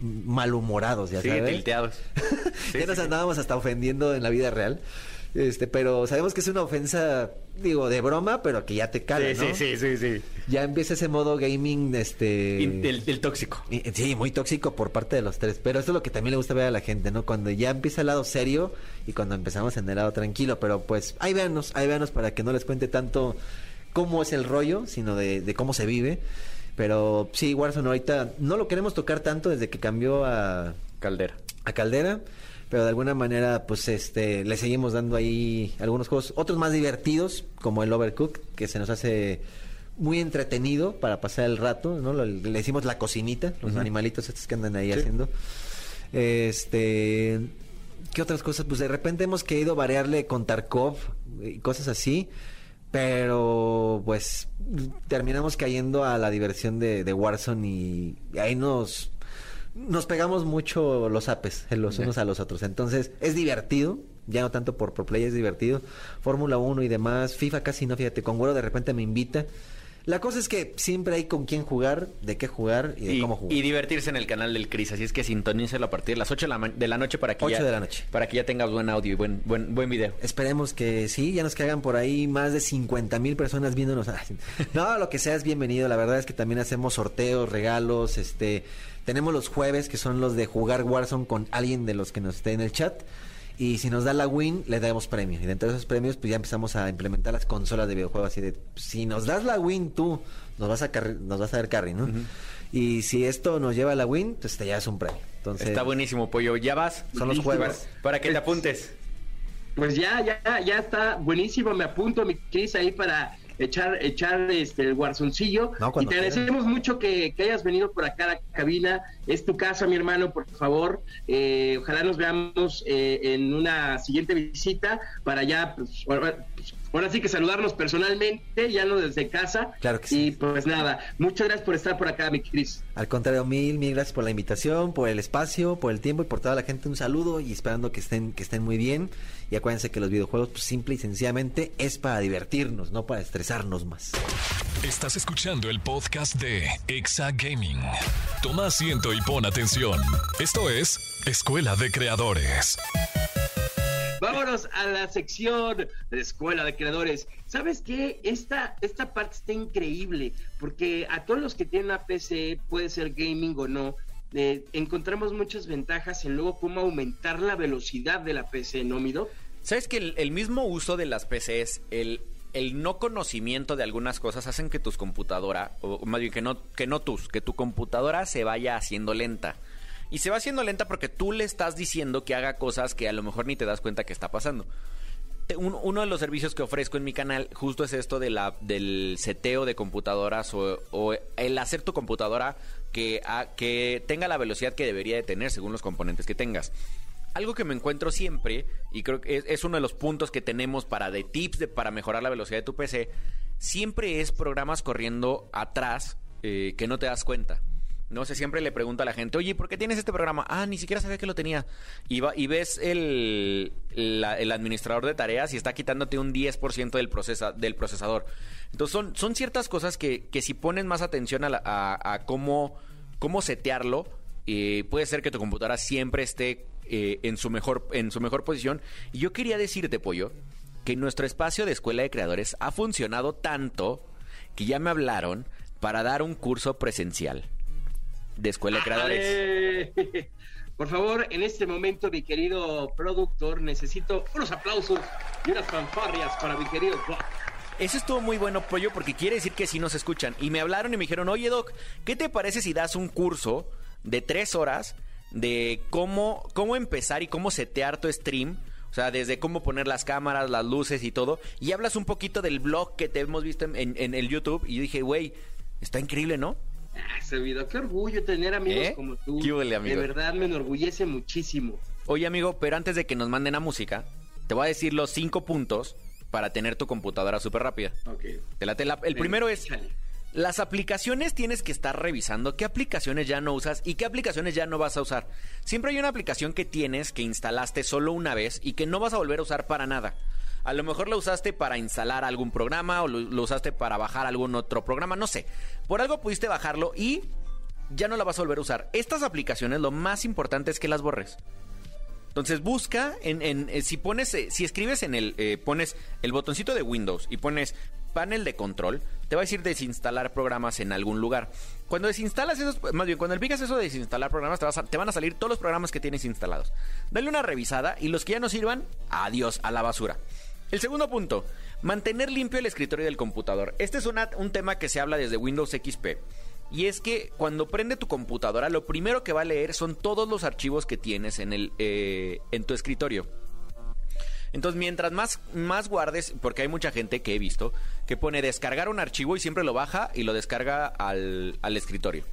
malhumorados, ya Sí, sabes. tilteados. Sí, ya nos sí, sí. andábamos hasta ofendiendo en la vida real. Este, pero sabemos que es una ofensa, digo, de broma, pero que ya te cala, Sí, ¿no? sí, sí. Ya empieza ese modo gaming, este... El, el tóxico. Sí, muy tóxico por parte de los tres. Pero eso es lo que también le gusta ver a la gente, ¿no? Cuando ya empieza el lado serio y cuando empezamos en el lado tranquilo. Pero pues ahí véanos, ahí véanos para que no les cuente tanto cómo es el rollo, sino de, de cómo se vive. Pero sí, Warzone ahorita no lo queremos tocar tanto desde que cambió a, Caldera. a Caldera. Pero de alguna manera, pues este, le seguimos dando ahí algunos juegos, otros más divertidos, como el Overcook, que se nos hace muy entretenido para pasar el rato, ¿no? Lo- le decimos la cocinita, los animalitos estos que andan ahí Sí. haciendo. Este, ¿qué otras cosas? Pues de repente hemos querido variarle con Tarkov y cosas así, pero pues terminamos cayendo a la diversión de, de Warzone y ahí nos nos pegamos mucho los apes los unos a los otros. Entonces, es divertido, ya no tanto por pro play, es divertido. Fórmula 1 y demás, FIFA casi no, fíjate, con Güero de repente me invita. La cosa es que siempre hay con quién jugar, de qué jugar y de Y, cómo jugar. y divertirse en el canal del Cris. Así es que sintonícelo a partir de las 8 de la, ma- de la noche para que 8 ya, de la noche. Para que ya tengas buen audio y buen, buen, buen video. Esperemos que sí, ya nos caigan por ahí más de 50 mil personas viéndonos. No, lo que sea es bienvenido. La verdad es que también hacemos sorteos, regalos, este, tenemos los jueves que son los de jugar Warzone con alguien de los que nos esté en el chat. Y si nos da la win, le damos premio. Y dentro de esos premios, pues ya empezamos a implementar las consolas de videojuegos. Así de, si nos das la win tú, nos vas a, carri- nos vas a dar carry, ¿no? Y si esto nos lleva a la win, pues te llevas un premio. Entonces, Está buenísimo, Pollo. ¿Ya vas? Son los jueves. Para que te apuntes. Pues ya, ya, ya está buenísimo. Me apunto, mi Cris, ahí para echar, echar este, el guarzoncillo. No, y te agradecemos mucho que, que hayas venido por acá a la cabina. Es tu casa, mi hermano, por favor. Eh, ojalá nos veamos eh, en una siguiente visita para ya, pues, ahora, sí que saludarnos personalmente, ya no desde casa. Claro que sí. Y pues nada, muchas gracias por estar por acá, mi Cris. Al contrario, mil, mil gracias por la invitación, por el espacio, por el tiempo y por toda la gente un saludo y esperando que estén, que estén muy bien. Y acuérdense que los videojuegos, pues, simple y sencillamente, es para divertirnos, no para estresarnos más. Estás escuchando el podcast de Exa Gaming. Toma asiento y pon atención. Esto es Escuela de Creadores. Vámonos a la sección de Escuela de Creadores. ¿Sabes qué? Esta, esta parte está increíble, porque a todos los que tienen una PC, puede ser gaming o no, eh, encontramos muchas ventajas en luego cómo aumentar la velocidad de la PC, ¿no, Mido? ¿Sabes que el, mismo uso de las PCs, el, el no conocimiento de algunas cosas hacen que tus computadora, o más bien que no, que no tus, que tu computadora se vaya haciendo lenta? Y se va haciendo lenta porque tú le estás diciendo que haga cosas que a lo mejor ni te das cuenta que está pasando. Uno de los servicios que ofrezco en mi canal justo es esto del seteo de computadoras o, el hacer tu computadora que, que tenga la velocidad que debería de tener según los componentes que tengas. Algo que me encuentro siempre, y creo que es, uno de los puntos que tenemos para de tips para mejorar la velocidad de tu PC, siempre es programas corriendo atrás eh, que no te das cuenta. No sé, siempre le pregunto a la gente, oye, ¿por qué tienes este programa? Ah, ni siquiera sabía que lo tenía. Y, va- y ves el, el administrador de tareas y está quitándote un 10% del, del procesador. Entonces son, son ciertas cosas que, que si pones más atención a- a cómo, cómo setearlo, eh, puede ser que tu computadora siempre esté eh, en, su mejor, en su mejor posición. Y yo quería decirte, Pollo, que nuestro espacio de escuela de creadores ha funcionado tanto que ya me hablaron para dar un curso presencial de escuela de creadores. ¡Ale! Por favor, en este momento, mi querido productor, necesito unos aplausos y unas fanfarrias para mi querido Doc. Eso estuvo muy bueno, Pollo, porque quiere decir que sí nos escuchan. Y me hablaron y me dijeron, oye, Doc, ¿qué te parece si das un curso de tres horas de cómo, cómo empezar y cómo setear tu stream? O sea, desde cómo poner las cámaras, las luces y todo. Y hablas un poquito del blog que te hemos visto en, en- en el YouTube. Y yo dije, güey, está increíble, ¿no? Ah, ese video, qué orgullo tener amigos ¿Eh? como tú. ¿Qué huele, amigo? De verdad me enorgullece muchísimo. Oye, amigo, pero antes de que nos manden a música, te voy a decir los cinco puntos para tener tu computadora súper rápida. Ok. Te late la- el primero es las aplicaciones tienes que estar revisando qué aplicaciones ya no usas y qué aplicaciones ya no vas a usar. Siempre hay una aplicación que tienes que instalaste solo una vez y que no vas a volver a usar para nada. A lo mejor la usaste para instalar algún programa o lo, usaste para bajar algún otro programa, no sé. Por algo pudiste bajarlo y ya no la vas a volver a usar. Estas aplicaciones lo más importante es que las borres. Entonces busca en, eh, si pones eh, si escribes en el eh, pones el botoncito de Windows y pones panel de control, te va a decir desinstalar programas en algún lugar. Cuando desinstalas esos, más bien cuando picas eso de desinstalar programas, te, te van a salir todos los programas que tienes instalados. Dale una revisada y los que ya no sirvan, adiós a la basura. El segundo punto, mantener limpio el escritorio del computador. Este es un tema que se habla desde Windows XP. Y es que cuando prende tu computadora, lo primero que va a leer son todos los archivos que tienes en, el, eh, en tu escritorio. Entonces, mientras más, más guardes, porque hay mucha gente que he visto que pone descargar un archivo y siempre lo baja y lo descarga al, al escritorio.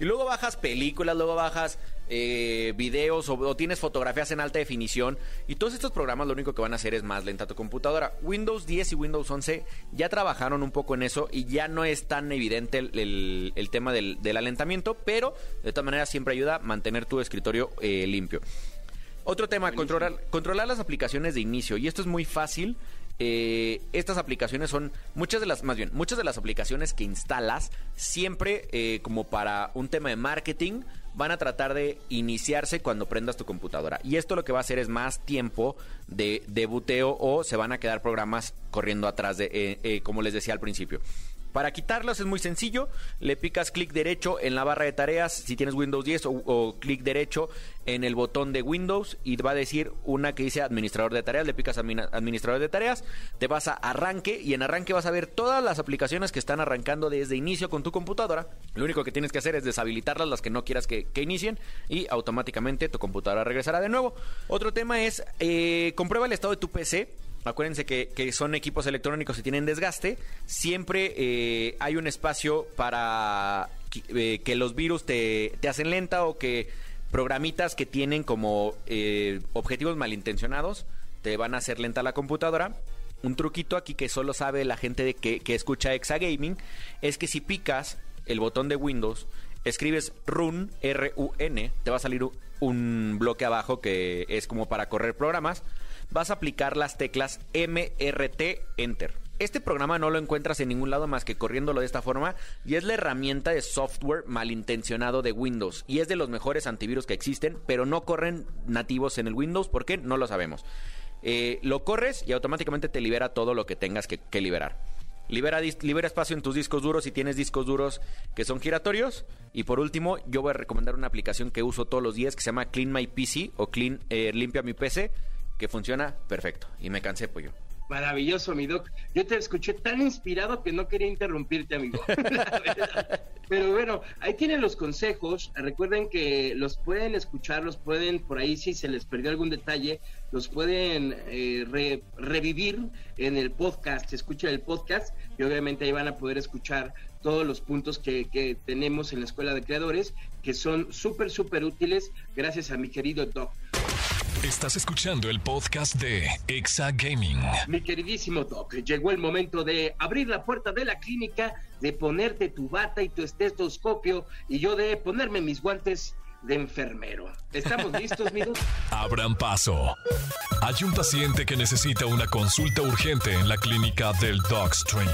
Y luego bajas películas, luego bajas eh, videos o, o tienes fotografías en alta definición. Y todos estos programas lo único que van a hacer es más lenta tu computadora. Windows 10 y Windows 11 ya trabajaron un poco en eso y ya no es tan evidente el, el- el tema del, del alentamiento. Pero de todas maneras siempre ayuda a mantener tu escritorio eh, limpio. Otro tema, controlar, controlar las aplicaciones de inicio. Y esto es muy fácil. Eh, estas aplicaciones son muchas de las, más bien, muchas de las aplicaciones que instalas siempre eh, como para un tema de marketing van a tratar de iniciarse cuando prendas tu computadora. Y esto lo que va a hacer es más tiempo de, de buteo o se van a quedar programas corriendo atrás de, eh, eh, como les decía al principio. Para quitarlos es muy sencillo, le picas clic derecho en la barra de tareas si tienes Windows 10 o, clic derecho en el botón de Windows y va a decir una que dice administrador de tareas, le picas administrador de tareas, te vas a arranque y en arranque vas a ver todas las aplicaciones que están arrancando desde inicio con tu computadora. Lo único que tienes que hacer es deshabilitarlas, las que no quieras que, que inicien y automáticamente tu computadora regresará de nuevo. Otro tema es eh, comprueba el estado de tu PC acuérdense que, son equipos electrónicos y tienen desgaste, siempre eh, hay un espacio para que, eh, que los virus te, te hacen lenta o que programitas que tienen como eh, objetivos malintencionados te van a hacer lenta la computadora. Un truquito aquí que solo sabe la gente de que, que escucha Exagaming es que si picas el botón de Windows, escribes run, R-U-N, te va a salir un bloque abajo que es como para correr programas. Vas a aplicar las teclas MRT Enter. Este programa no lo encuentras en ningún lado más que corriéndolo de esta forma y es la herramienta de software malintencionado de Windows y es de los mejores antivirus que existen, pero no corren nativos en el Windows, ¿por qué? No lo sabemos. Eh, lo corres y automáticamente te libera todo lo que tengas que, liberar. Libera, libera espacio en tus discos duros si tienes discos duros que son giratorios. Y por último, yo voy a recomendar una aplicación que uso todos los días que se llama Clean My PC o Clean eh, Limpia Mi PC, que funciona perfecto. Y me cansé, pollo. Maravilloso, mi doc. Yo te escuché tan inspirado que no quería interrumpirte, amigo. Pero bueno, ahí tienen los consejos. Recuerden que los pueden escuchar, los pueden, por ahí si se les perdió algún detalle, los pueden eh, re- revivir en el podcast. Escuchen el podcast y obviamente ahí van a poder escuchar todos los puntos que, que tenemos en la Escuela de Creadores, que son súper, súper útiles gracias a mi querido doc. Estás escuchando el podcast de Exa Gaming. Mi queridísimo Doc, llegó el momento de abrir la puerta de la clínica, de ponerte tu bata y tu estetoscopio y yo de ponerme mis guantes de enfermero. ¿Estamos listos, mi Doc? Abran paso. Hay un paciente que necesita una consulta urgente en la clínica del Dogstream.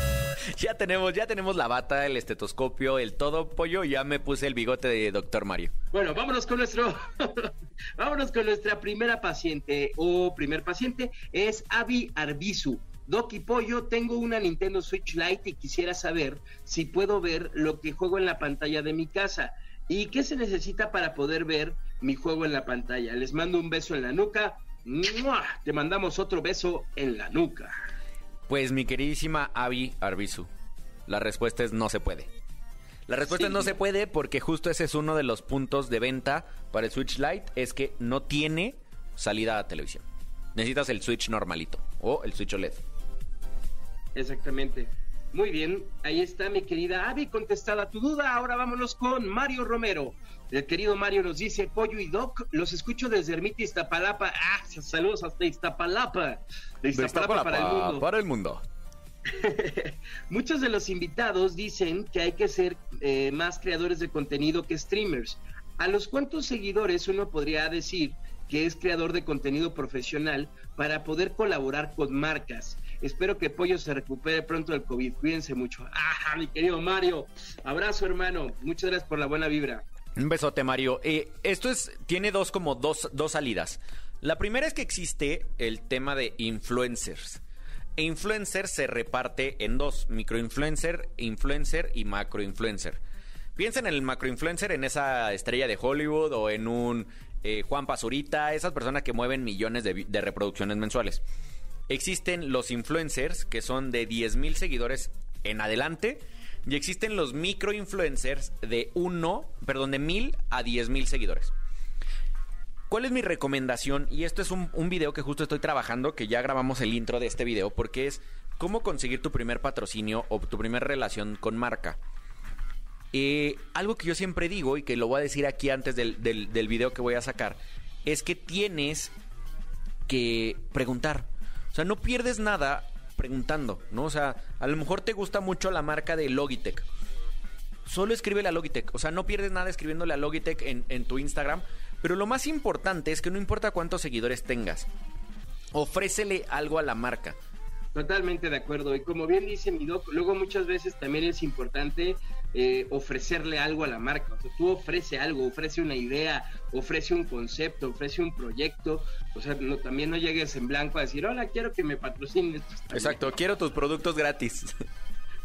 Ya tenemos, ya tenemos la bata, el estetoscopio, el todo, pollo. y Ya me puse el bigote de Doctor Mario. Bueno, vámonos con nuestro, vámonos con nuestra primera paciente o primer paciente es Avi Arbizu. Doc y Pollo, tengo una Nintendo Switch Lite y quisiera saber si puedo ver lo que juego en la pantalla de mi casa y qué se necesita para poder ver mi juego en la pantalla. Les mando un beso en la nuca. ¡Mua! Te mandamos otro beso en la nuca. Pues mi queridísima Avi Arbizu, la respuesta es no se puede. La respuesta Sí. es no se puede porque justo ese es uno de los puntos de venta para el Switch Lite, es que no tiene salida a televisión. Necesitas el Switch normalito o el Switch OLED. Exactamente. Muy bien, ahí está mi querida Avi contestada tu duda. Ahora vámonos con Mario Romero. El querido Mario nos dice, Pollo y Doc, los escucho desde Ermita Iztapalapa. Ah, saludos hasta Iztapalapa. De Iztapalapa, para el mundo. Para el mundo. Muchos de los invitados dicen que hay que ser eh, más creadores de contenido que streamers. ¿A los cuántos seguidores uno podría decir que es creador de contenido profesional para poder colaborar con marcas? Espero que Pollo se recupere pronto del COVID. Cuídense mucho. ¡Ah, mi querido Mario! Abrazo, hermano. Muchas gracias por la buena vibra. Un besote, Mario. Eh, esto es, tiene dos como dos, dos salidas. La primera es que existe el tema de influencers. E influencer se reparte en dos, microinfluencer, influencer y macroinfluencer. Piensen en el macroinfluencer, en esa estrella de Hollywood o en un eh, Juan Pazurita, esas personas que mueven millones de reproducciones mensuales. Existen los influencers que son de 10 mil seguidores en adelante y existen los microinfluencers de 1, perdón, de 1000 a 10 mil seguidores. ¿Cuál es mi recomendación? Y esto es un, un video que justo estoy trabajando, que ya grabamos el intro de este video, porque es cómo conseguir tu primer patrocinio o tu primer relación con marca. Eh, algo que yo siempre digo y que lo voy a decir aquí antes del, del video que voy a sacar, es que tienes que preguntar. O sea, no pierdes nada preguntando, ¿no? O sea, a lo mejor te gusta mucho la marca de Logitech. Solo escríbele a Logitech. O sea, no pierdes nada escribiéndole a Logitech en, en tu Instagram. Pero lo más importante es que no importa cuántos seguidores tengas, ofrécele algo a la marca. Totalmente de acuerdo. Y como bien dice mi doc, luego muchas veces también es importante eh, ofrecerle algo a la marca. O sea, tú ofrece algo, ofrece una idea, ofrece un concepto, ofrece un proyecto. O sea, no, también no llegues en blanco a decir, hola, quiero que me patrocines. Pues, también. Exacto, quiero tus productos gratis.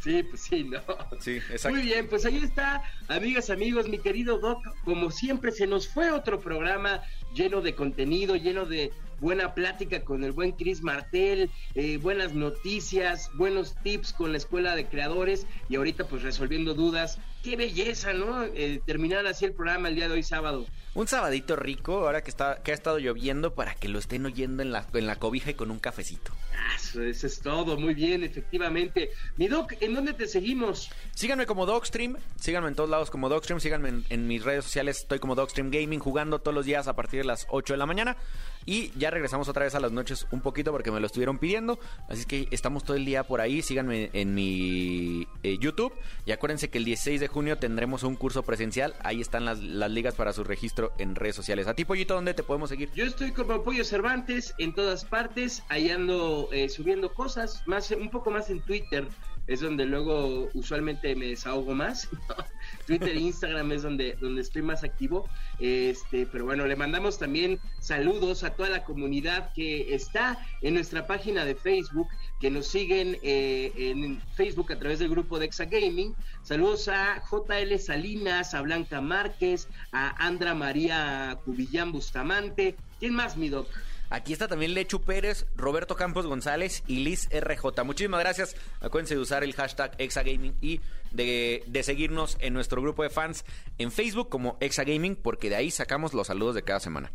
Sí, pues sí, no. Sí, exacto. Muy bien, pues ahí está, amigas, amigos, mi querido Doc. Como siempre, se nos fue otro programa lleno de contenido, lleno de, buena plática con el buen Chris Martel, eh, buenas noticias, buenos tips con la Escuela de Creadores y ahorita pues resolviendo dudas. Qué belleza, ¿no? Eh, terminar así el programa el día de hoy sábado. Un sabadito rico, ahora que está que ha estado lloviendo para que lo estén oyendo en la, en la cobija y con un cafecito. Ah, eso, eso es todo, muy bien, efectivamente. Mi Doc, ¿en dónde te seguimos? Síganme como Dogstream, síganme en todos lados como Dogstream, síganme en, en mis redes sociales, estoy como Dogstream Gaming jugando todos los días a partir de las 8 de la mañana y ya regresamos otra vez a las noches un poquito porque me lo estuvieron pidiendo, así que estamos todo el día por ahí, síganme en mi eh, YouTube. Y acuérdense que el 16 de junio tendremos un curso presencial, ahí están las, las ligas para su registro en redes sociales. A ti, Pollito, ¿dónde te podemos seguir? Yo estoy como Pollo Cervantes en todas partes, ahí ando eh, subiendo cosas, más un poco más en Twitter, es donde luego usualmente me desahogo más. Twitter e Instagram es donde, donde estoy más activo. Este, pero bueno, le mandamos también saludos a toda la comunidad que está en nuestra página de Facebook, que nos siguen eh, en Facebook a través del grupo de Exa Gaming. Saludos a JL Salinas, a Blanca Márquez, a Andra María Cubillán Bustamante. ¿Quién más, mi doc? Aquí está también Lechu Pérez, Roberto Campos González y Liz RJ. Muchísimas gracias. Acuérdense de usar el hashtag Exagaming y de, de seguirnos en nuestro grupo de fans en Facebook como Exagaming, porque de ahí sacamos los saludos de cada semana.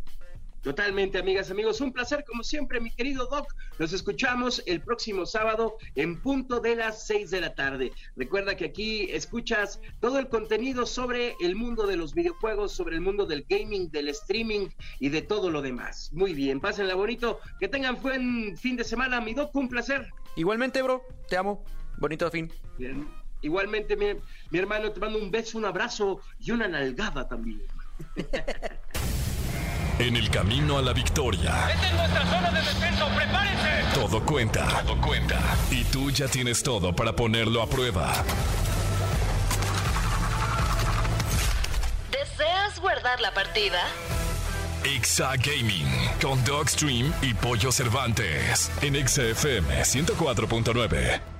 Totalmente, amigas, amigos. Un placer, como siempre, mi querido Doc. Nos escuchamos el próximo sábado en punto de las seis de la tarde. Recuerda que aquí escuchas todo el contenido sobre el mundo de los videojuegos, sobre el mundo del gaming, del streaming y de todo lo demás. Muy bien, pásenla bonito. Que tengan buen fin de semana, mi Doc. Un placer. Igualmente, bro. Te amo. Bonito fin. Bien. Igualmente, mi, mi hermano, te mando un beso, un abrazo y una nalgada también. En el camino a la victoria, Esta es nuestra zona de defensa, prepárense. todo cuenta. Todo cuenta. Y tú ya tienes todo para ponerlo a prueba. ¿Deseas guardar la partida? Exa Gaming con Dogstream y Pollo Cervantes en Exa FM 104.9.